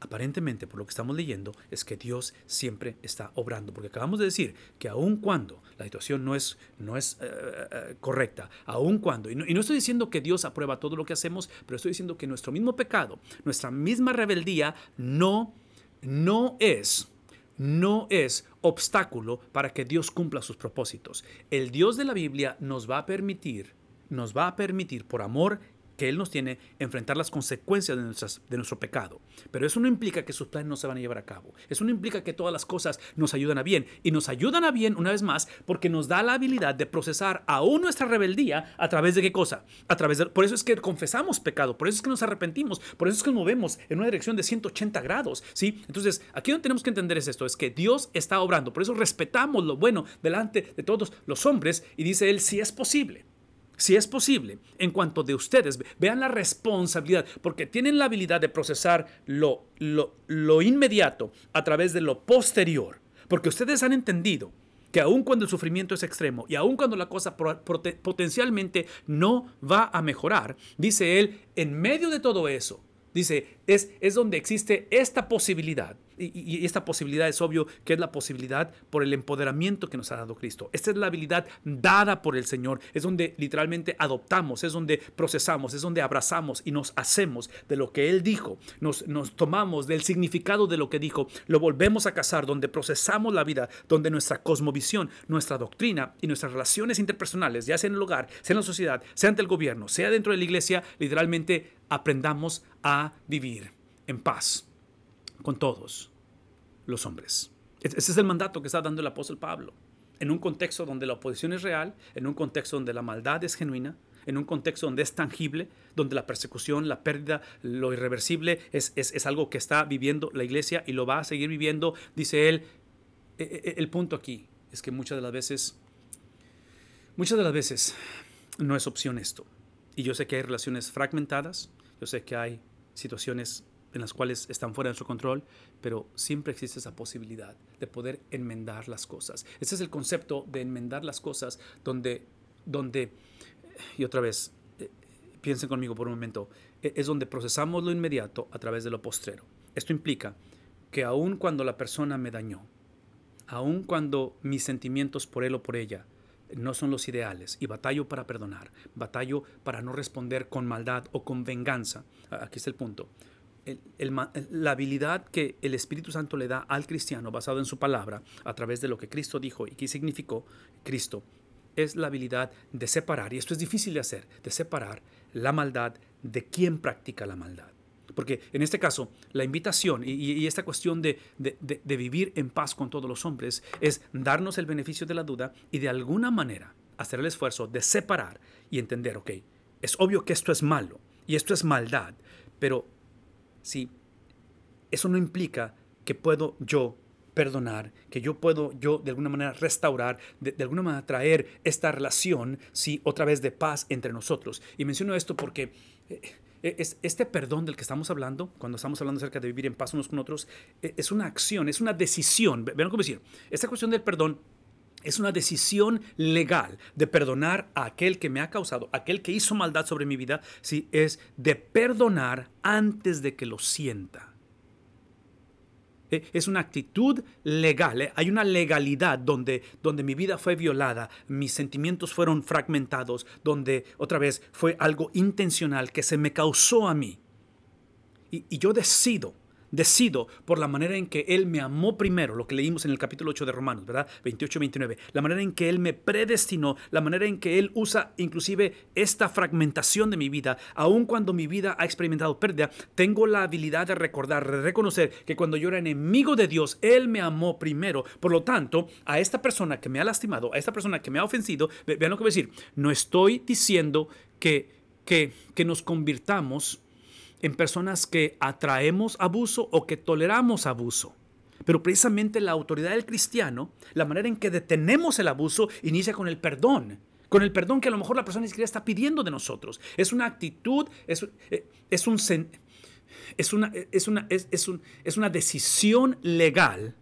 aparentemente por lo que estamos leyendo es que Dios siempre está obrando, porque acabamos de decir que aun cuando la situación no es, no es eh, eh, correcta, aun cuando, y no, y no, estoy diciendo que Dios aprueba todo lo que hacemos, pero estoy diciendo que nuestro mismo pecado, nuestra misma rebeldía no, no es no es obstáculo para que Dios cumpla sus propósitos. El Dios de la Biblia nos va a permitir, nos va a permitir por amor que Él nos tiene enfrentar las consecuencias de, nuestras, de nuestro pecado. Pero eso no implica que sus planes no se van a llevar a cabo. Eso no implica que todas las cosas nos ayudan a bien. Y nos ayudan a bien, una vez más, porque nos da la habilidad de procesar aún nuestra rebeldía a través de qué cosa? A través de, por eso es que confesamos pecado, por eso es que nos arrepentimos, por eso es que nos movemos en una dirección de 180 grados. ¿sí? Entonces, aquí que tenemos que entender es esto, es que Dios está obrando. Por eso respetamos lo bueno delante de todos los hombres y dice Él, si es posible si es posible, en cuanto de ustedes, vean la responsabilidad, porque tienen la habilidad de procesar lo, lo, inmediato a través de lo posterior, porque ustedes han entendido que aun cuando el sufrimiento es extremo y aun cuando la cosa potencialmente no va a mejorar, dice él, en medio de todo eso, dice, es, es donde existe esta posibilidad y, esta posibilidad es obvio que es la posibilidad por el empoderamiento que nos ha dado Cristo. Esta es la habilidad dada por el Señor. Es donde literalmente adoptamos, es donde procesamos, es donde abrazamos y nos hacemos de lo que Él dijo. Nos, nos tomamos del significado de lo que dijo, lo volvemos a casar, donde procesamos la vida, donde nuestra cosmovisión, nuestra doctrina y nuestras relaciones interpersonales, ya sea en el hogar, sea en la sociedad, sea ante el gobierno, sea dentro de la iglesia, literalmente aprendamos a vivir en paz con todos los hombres. Ese es el mandato que está dando el apóstol Pablo. En un contexto donde la oposición es real, en un contexto donde la maldad es genuina, en un contexto donde es tangible, donde la persecución, la pérdida, lo irreversible es, es, algo que está viviendo la iglesia y lo va a seguir viviendo, dice él. E, e, e, el punto aquí es que muchas de las veces Muchas de las veces no es opción esto. Y yo sé que hay relaciones fragmentadas, yo sé que hay situaciones en las cuales están fuera de nuestro control, pero siempre existe esa posibilidad de poder enmendar las cosas. Ese es el concepto de enmendar las cosas donde, donde y otra vez, eh, piensen conmigo por un momento, e, es donde procesamos lo inmediato a través de lo postrero. Esto implica que aun cuando la persona me dañó, aun cuando mis sentimientos por él o por ella no son los ideales y batallo para perdonar, batallo para no responder con maldad o con venganza, aquí está el punto, la habilidad que el Espíritu Santo le da al cristiano basado en su palabra, a través de lo que Cristo dijo y que significó Cristo, es la habilidad de separar, y esto es difícil de hacer, de separar la maldad de quien practica la maldad. Porque en este caso, la invitación y, esta cuestión de, de, vivir en paz con todos los hombres es darnos el beneficio de la duda y de alguna manera hacer el esfuerzo de separar y entender, ok, es obvio que esto es malo y esto es maldad, pero si eso no implica que puedo yo perdonar, que yo puedo yo de alguna manera restaurar, de, alguna manera traer esta relación, sí, otra vez de paz entre nosotros. Y menciono esto porque eh, es, este perdón del que estamos hablando, cuando estamos hablando acerca de vivir en paz unos con otros, eh, es una acción, es una decisión. Vean cómo decir, esta cuestión del perdón es una decisión legal de perdonar a aquel que me ha causado, aquel que hizo maldad sobre mi vida, sí, es de perdonar antes de que lo sienta. Eh, es una actitud legal, eh. hay una legalidad donde, donde mi vida fue violada, mis sentimientos fueron fragmentados, donde otra vez fue algo intencional que se me causó a mí. Y yo decido decido por la manera en que Él me amó primero, lo que leímos en el capítulo 8 de Romanos, ¿verdad? 28-29, la manera en que Él me predestinó, la manera en que Él usa inclusive esta fragmentación de mi vida, aun cuando mi vida ha experimentado pérdida, tengo la habilidad de recordar, de reconocer que cuando yo era enemigo de Dios, Él me amó primero. Por lo tanto, a esta persona que me ha lastimado, a esta persona que me ha ofendido, vean lo que voy a decir, no estoy diciendo que, que, que nos convirtamos en personas que atraemos abuso o que toleramos abuso. Pero precisamente la autoridad del cristiano, la manera en que detenemos el abuso, inicia con el perdón. Con el perdón que a lo mejor la persona ni siquiera está pidiendo de nosotros. Es una actitud, es, es, un, es, una, es, una, es, un, es una decisión legal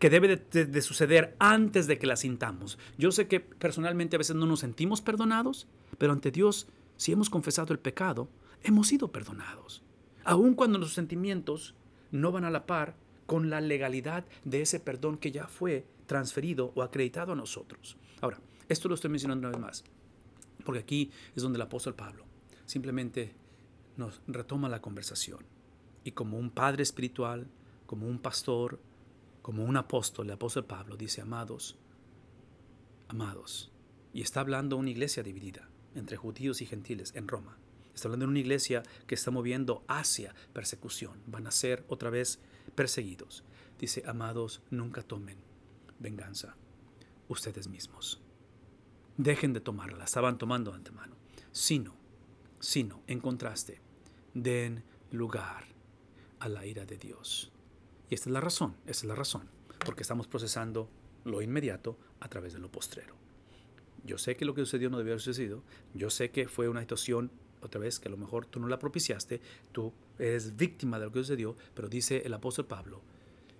que debe de, de, suceder antes de que la sintamos. Yo sé que personalmente a veces no nos sentimos perdonados, pero ante Dios, si hemos confesado el pecado, hemos sido perdonados, aun cuando nuestros sentimientos no van a la par con la legalidad de ese perdón que ya fue transferido o acreditado a nosotros. Ahora, esto lo estoy mencionando una vez más, porque aquí es donde el apóstol Pablo simplemente nos retoma la conversación. Y como un padre espiritual, como un pastor, como un apóstol, el apóstol Pablo dice, amados, amados, y está hablando una iglesia dividida entre judíos y gentiles en Roma. Está hablando de una iglesia que está moviendo hacia persecución. Van a ser otra vez perseguidos. Dice, amados, nunca tomen venganza ustedes mismos. Dejen de tomarla, la estaban tomando de antemano. Sino, sino, en contraste, den lugar a la ira de Dios. Y esta es la razón, esta es la razón, porque estamos procesando lo inmediato a través de lo postrero. Yo sé que lo que sucedió no debió haber sucedido, yo sé que fue una situación otra vez que a lo mejor tú no la propiciaste, tú eres víctima de lo que sucedió, pero dice el apóstol Pablo,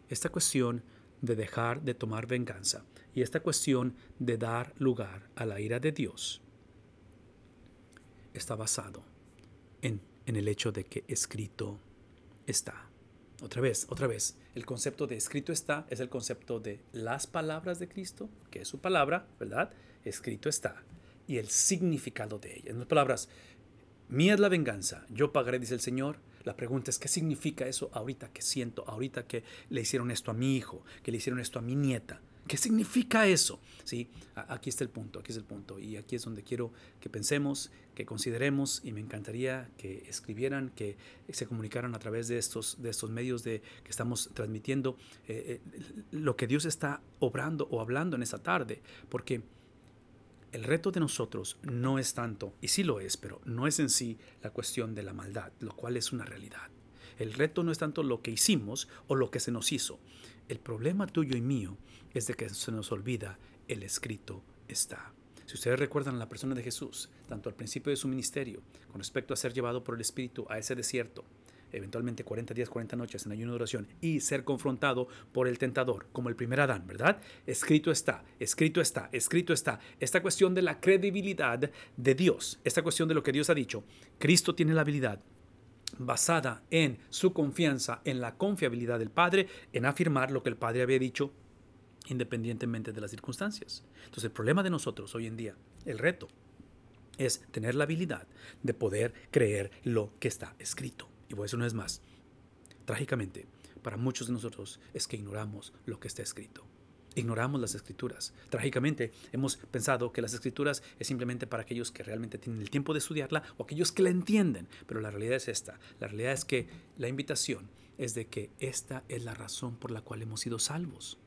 esta cuestión de dejar de tomar venganza y esta cuestión de dar lugar a la ira de Dios está basado en, en el hecho de que escrito está. Otra vez, otra vez, el concepto de escrito está es el concepto de las palabras de Cristo, que es su palabra, ¿verdad? Escrito está. Y el significado de ella. En otras palabras, Mía es la venganza, yo pagaré, dice el Señor. La pregunta es, ¿qué significa eso ahorita que siento, ahorita que le hicieron esto a mi hijo, que le hicieron esto a mi nieta? ¿Qué significa eso? Sí, aquí está el punto, aquí es el punto. Y aquí es donde quiero que pensemos, que consideremos, y me encantaría que escribieran, que se comunicaran a través de estos, de estos medios de, que estamos transmitiendo eh, eh, lo que Dios está obrando o hablando en esta tarde. Porque el reto de nosotros no es tanto, y sí lo es, pero no es en sí la cuestión de la maldad, lo cual es una realidad. El reto no es tanto lo que hicimos o lo que se nos hizo. El problema tuyo y mío es de que se nos olvida el escrito está. Si ustedes recuerdan la persona de Jesús, tanto al principio de su ministerio, con respecto a ser llevado por el Espíritu a ese desierto, eventualmente 40 días, 40 noches en ayuno de oración y ser confrontado por el tentador, como el primer Adán, ¿verdad? Escrito está, escrito está, escrito está. Esta cuestión de la credibilidad de Dios, esta cuestión de lo que Dios ha dicho, Cristo tiene la habilidad basada en su confianza, en la confiabilidad del Padre, en afirmar lo que el Padre había dicho independientemente de las circunstancias. Entonces el problema de nosotros hoy en día, el reto, es tener la habilidad de poder creer lo que está escrito. Y por eso no es más. Trágicamente, para muchos de nosotros es que ignoramos lo que está escrito. Ignoramos las escrituras. Trágicamente, hemos pensado que las escrituras es simplemente para aquellos que realmente tienen el tiempo de estudiarla o aquellos que la entienden. Pero la realidad es esta. La realidad es que la invitación es de que esta es la razón por la cual hemos sido salvos.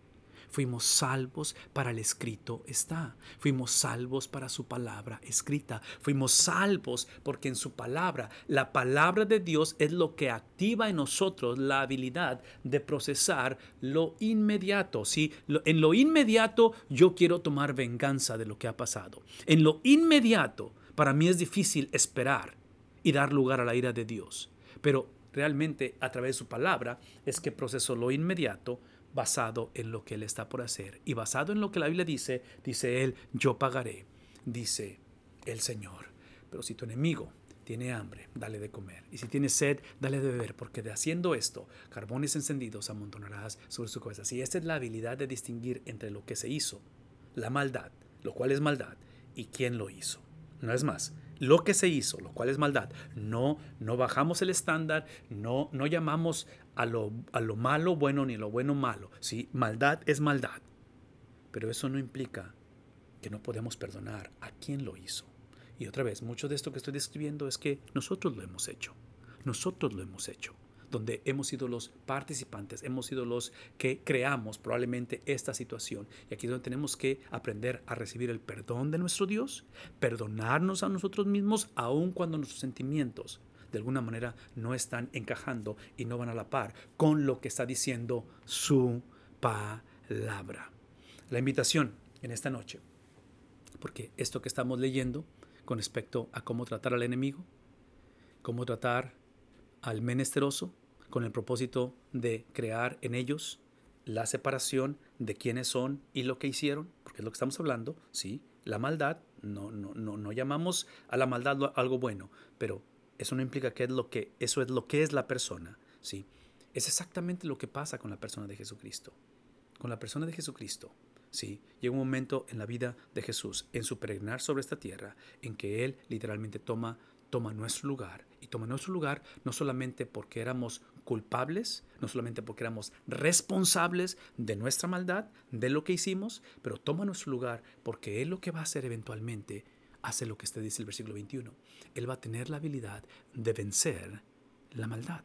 Fuimos salvos para el escrito está. Fuimos salvos para su palabra escrita. Fuimos salvos porque en su palabra, la palabra de Dios es lo que activa en nosotros la habilidad de procesar lo inmediato. ¿sí? En lo inmediato yo quiero tomar venganza de lo que ha pasado. En lo inmediato para mí es difícil esperar y dar lugar a la ira de Dios. Pero realmente a través de su palabra es que proceso lo inmediato basado en lo que Él está por hacer. Y basado en lo que la Biblia dice, dice Él, yo pagaré, dice el Señor. Pero si tu enemigo tiene hambre, dale de comer. Y si tiene sed, dale de beber, porque de haciendo esto, carbones encendidos amontonarás sobre su cabeza. Si esta es la habilidad de distinguir entre lo que se hizo, la maldad, lo cual es maldad, y quién lo hizo. No es más, lo que se hizo, lo cual es maldad. No, no bajamos el estándar, no, no llamamos a lo, a lo malo bueno ni lo bueno malo. ¿sí? Maldad es maldad. Pero eso no implica que no podemos perdonar a quien lo hizo. Y otra vez, mucho de esto que estoy describiendo es que nosotros lo hemos hecho. Nosotros lo hemos hecho donde hemos sido los participantes, hemos sido los que creamos probablemente esta situación. Y aquí es donde tenemos que aprender a recibir el perdón de nuestro Dios, perdonarnos a nosotros mismos, aun cuando nuestros sentimientos de alguna manera no están encajando y no van a la par con lo que está diciendo su palabra. La invitación en esta noche, porque esto que estamos leyendo con respecto a cómo tratar al enemigo, cómo tratar al menesteroso, con el propósito de crear en ellos la separación de quiénes son y lo que hicieron, porque es lo que estamos hablando, ¿sí? La maldad, no, no, no, no llamamos a la maldad algo bueno, pero eso no implica que es lo que, eso es lo que es la persona, ¿sí? Es exactamente lo que pasa con la persona de Jesucristo. Con la persona de Jesucristo, ¿sí? Llega un momento en la vida de Jesús, en su peregrinar sobre esta tierra, en que Él literalmente toma toma nuestro lugar. Y toma nuestro lugar no solamente porque éramos culpables, no solamente porque éramos responsables de nuestra maldad, de lo que hicimos, pero toma nuestro lugar porque Él lo que va a hacer eventualmente hace lo que usted dice el versículo 21. Él va a tener la habilidad de vencer la maldad.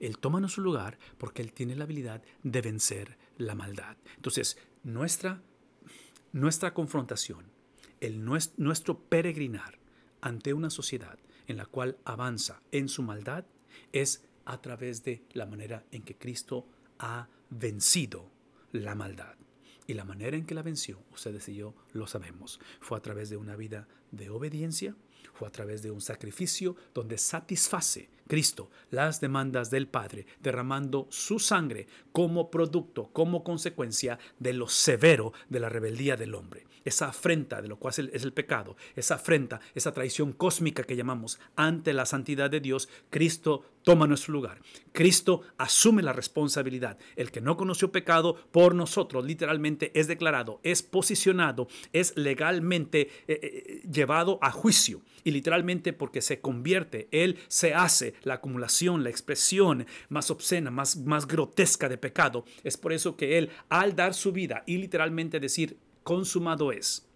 Él toma nuestro lugar porque Él tiene la habilidad de vencer la maldad. Entonces, nuestra, nuestra confrontación, el, nuestro peregrinar, ante una sociedad en la cual avanza en su maldad es a través de la manera en que Cristo ha vencido la maldad. Y la manera en que la venció, ustedes y yo lo sabemos, fue a través de una vida de obediencia, fue a través de un sacrificio donde satisface Cristo las demandas del Padre, derramando su sangre como producto, como consecuencia de lo severo de la rebeldía del hombre esa afrenta de lo cual es el, pecado, esa afrenta, esa traición cósmica que llamamos ante la santidad de Dios, Cristo toma nuestro lugar. Cristo asume la responsabilidad. El que no conoció pecado por nosotros literalmente es declarado, es posicionado, es legalmente eh, eh, llevado a juicio. Y literalmente porque se convierte, Él se hace la acumulación, la expresión más obscena, más, más grotesca de pecado. Es por eso que Él, al dar su vida y literalmente decir, consumado es,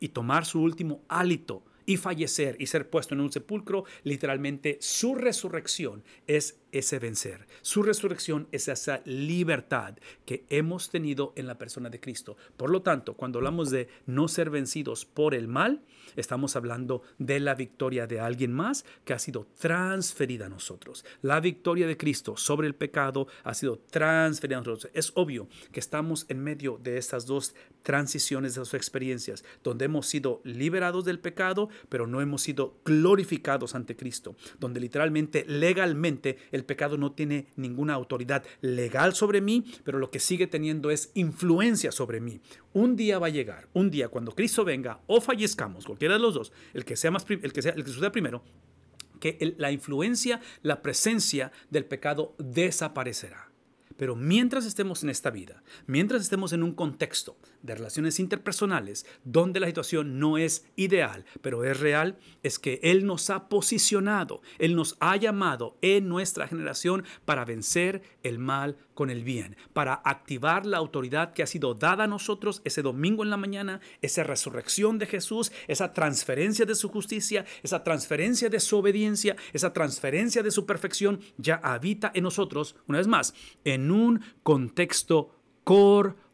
y tomar su último hálito y fallecer y ser puesto en un sepulcro, literalmente su resurrección es ese vencer. Su resurrección es esa libertad que hemos tenido en la persona de Cristo. Por lo tanto, cuando hablamos de no ser vencidos por el mal, estamos hablando de la victoria de alguien más que ha sido transferida a nosotros. La victoria de Cristo sobre el pecado ha sido transferida a nosotros. Es obvio que estamos en medio de estas dos transiciones, de esas experiencias, donde hemos sido liberados del pecado, pero no hemos sido glorificados ante Cristo, donde literalmente, legalmente, el pecado no tiene ninguna autoridad legal sobre mí, pero lo que sigue teniendo es influencia sobre mí. Un día va a llegar, un día cuando Cristo venga o fallezcamos, cualquiera de los dos, el que sea más el que sea el que suceda primero, que la influencia, la presencia del pecado desaparecerá. Pero mientras estemos en esta vida, mientras estemos en un contexto de relaciones interpersonales donde la situación no es ideal, pero es real, es que Él nos ha posicionado, Él nos ha llamado en nuestra generación para vencer el mal con el bien, para activar la autoridad que ha sido dada a nosotros ese domingo en la mañana, esa resurrección de Jesús, esa transferencia de su justicia, esa transferencia de su obediencia, esa transferencia de su perfección, ya habita en nosotros, una vez más, en un contexto corporal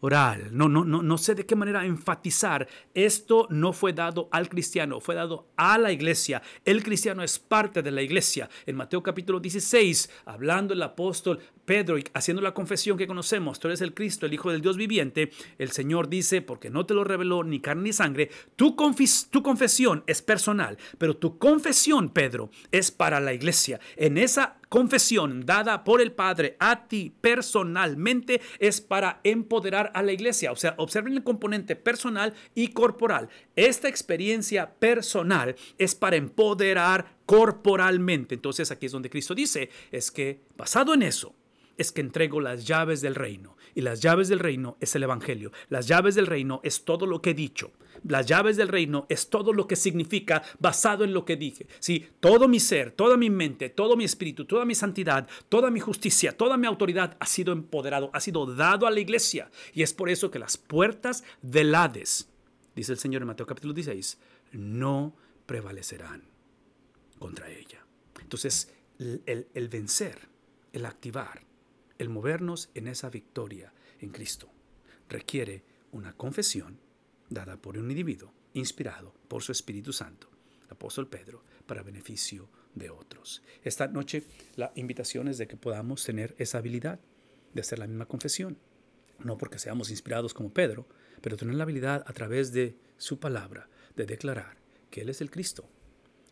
oral. No, no, no, no sé de qué manera enfatizar. Esto no fue dado al cristiano, fue dado a la iglesia. El cristiano es parte de la iglesia. En Mateo capítulo 16, hablando el apóstol Pedro y haciendo la confesión que conocemos, tú eres el Cristo, el Hijo del Dios viviente, el Señor dice, porque no te lo reveló ni carne ni sangre, tu, tu confesión es personal, pero tu confesión, Pedro, es para la iglesia. En esa confesión dada por el Padre a ti personalmente es para empoderar a la iglesia. O sea, observen el componente personal y corporal. Esta experiencia personal es para empoderar corporalmente. Entonces aquí es donde Cristo dice, es que basado en eso, es que entrego las llaves del reino. Y las llaves del reino es el Evangelio. Las llaves del reino es todo lo que he dicho. Las llaves del reino es todo lo que significa basado en lo que dije. Sí, todo mi ser, toda mi mente, todo mi espíritu, toda mi santidad, toda mi justicia, toda mi autoridad ha sido empoderado, ha sido dado a la iglesia. Y es por eso que las puertas del Hades, dice el Señor en Mateo capítulo 16, no prevalecerán contra ella. Entonces, el, el vencer, el activar, el movernos en esa victoria en Cristo requiere una confesión dada por un individuo inspirado por su Espíritu Santo, el apóstol Pedro, para beneficio de otros. Esta noche la invitación es de que podamos tener esa habilidad de hacer la misma confesión, no porque seamos inspirados como Pedro, pero tener la habilidad a través de su palabra de declarar que Él es el Cristo,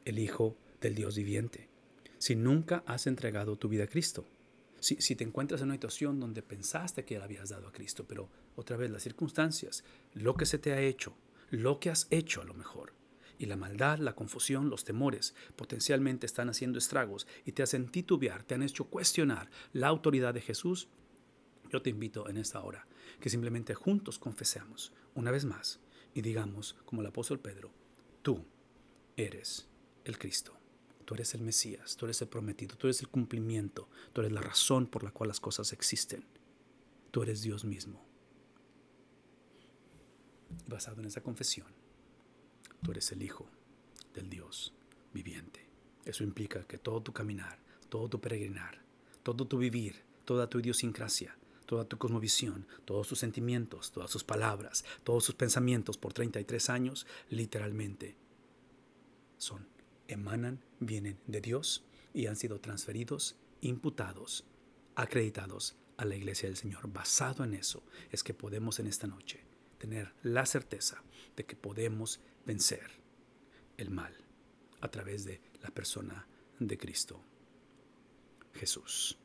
el Hijo del Dios viviente. Si nunca has entregado tu vida a Cristo, si, te encuentras en una situación donde pensaste que le habías dado a Cristo, pero otra vez las circunstancias, lo que se te ha hecho, lo que has hecho a lo mejor, y la maldad, la confusión, los temores potencialmente están haciendo estragos y te hacen titubear, te han hecho cuestionar la autoridad de Jesús, yo te invito en esta hora que simplemente juntos confesemos una vez más y digamos, como el apóstol Pedro, tú eres el Cristo. Tú eres el Mesías, tú eres el prometido, tú eres el cumplimiento, tú eres la razón por la cual las cosas existen. Tú eres Dios mismo. Basado en esa confesión, tú eres el Hijo del Dios viviente. Eso implica que todo tu caminar, todo tu peregrinar, todo tu vivir, toda tu idiosincrasia, toda tu cosmovisión, todos tus sentimientos, todas sus palabras, todos sus pensamientos por 33 años, literalmente son emanan, vienen de Dios y han sido transferidos, imputados, acreditados a la iglesia del Señor. Basado en eso es que podemos en esta noche tener la certeza de que podemos vencer el mal a través de la persona de Cristo Jesús.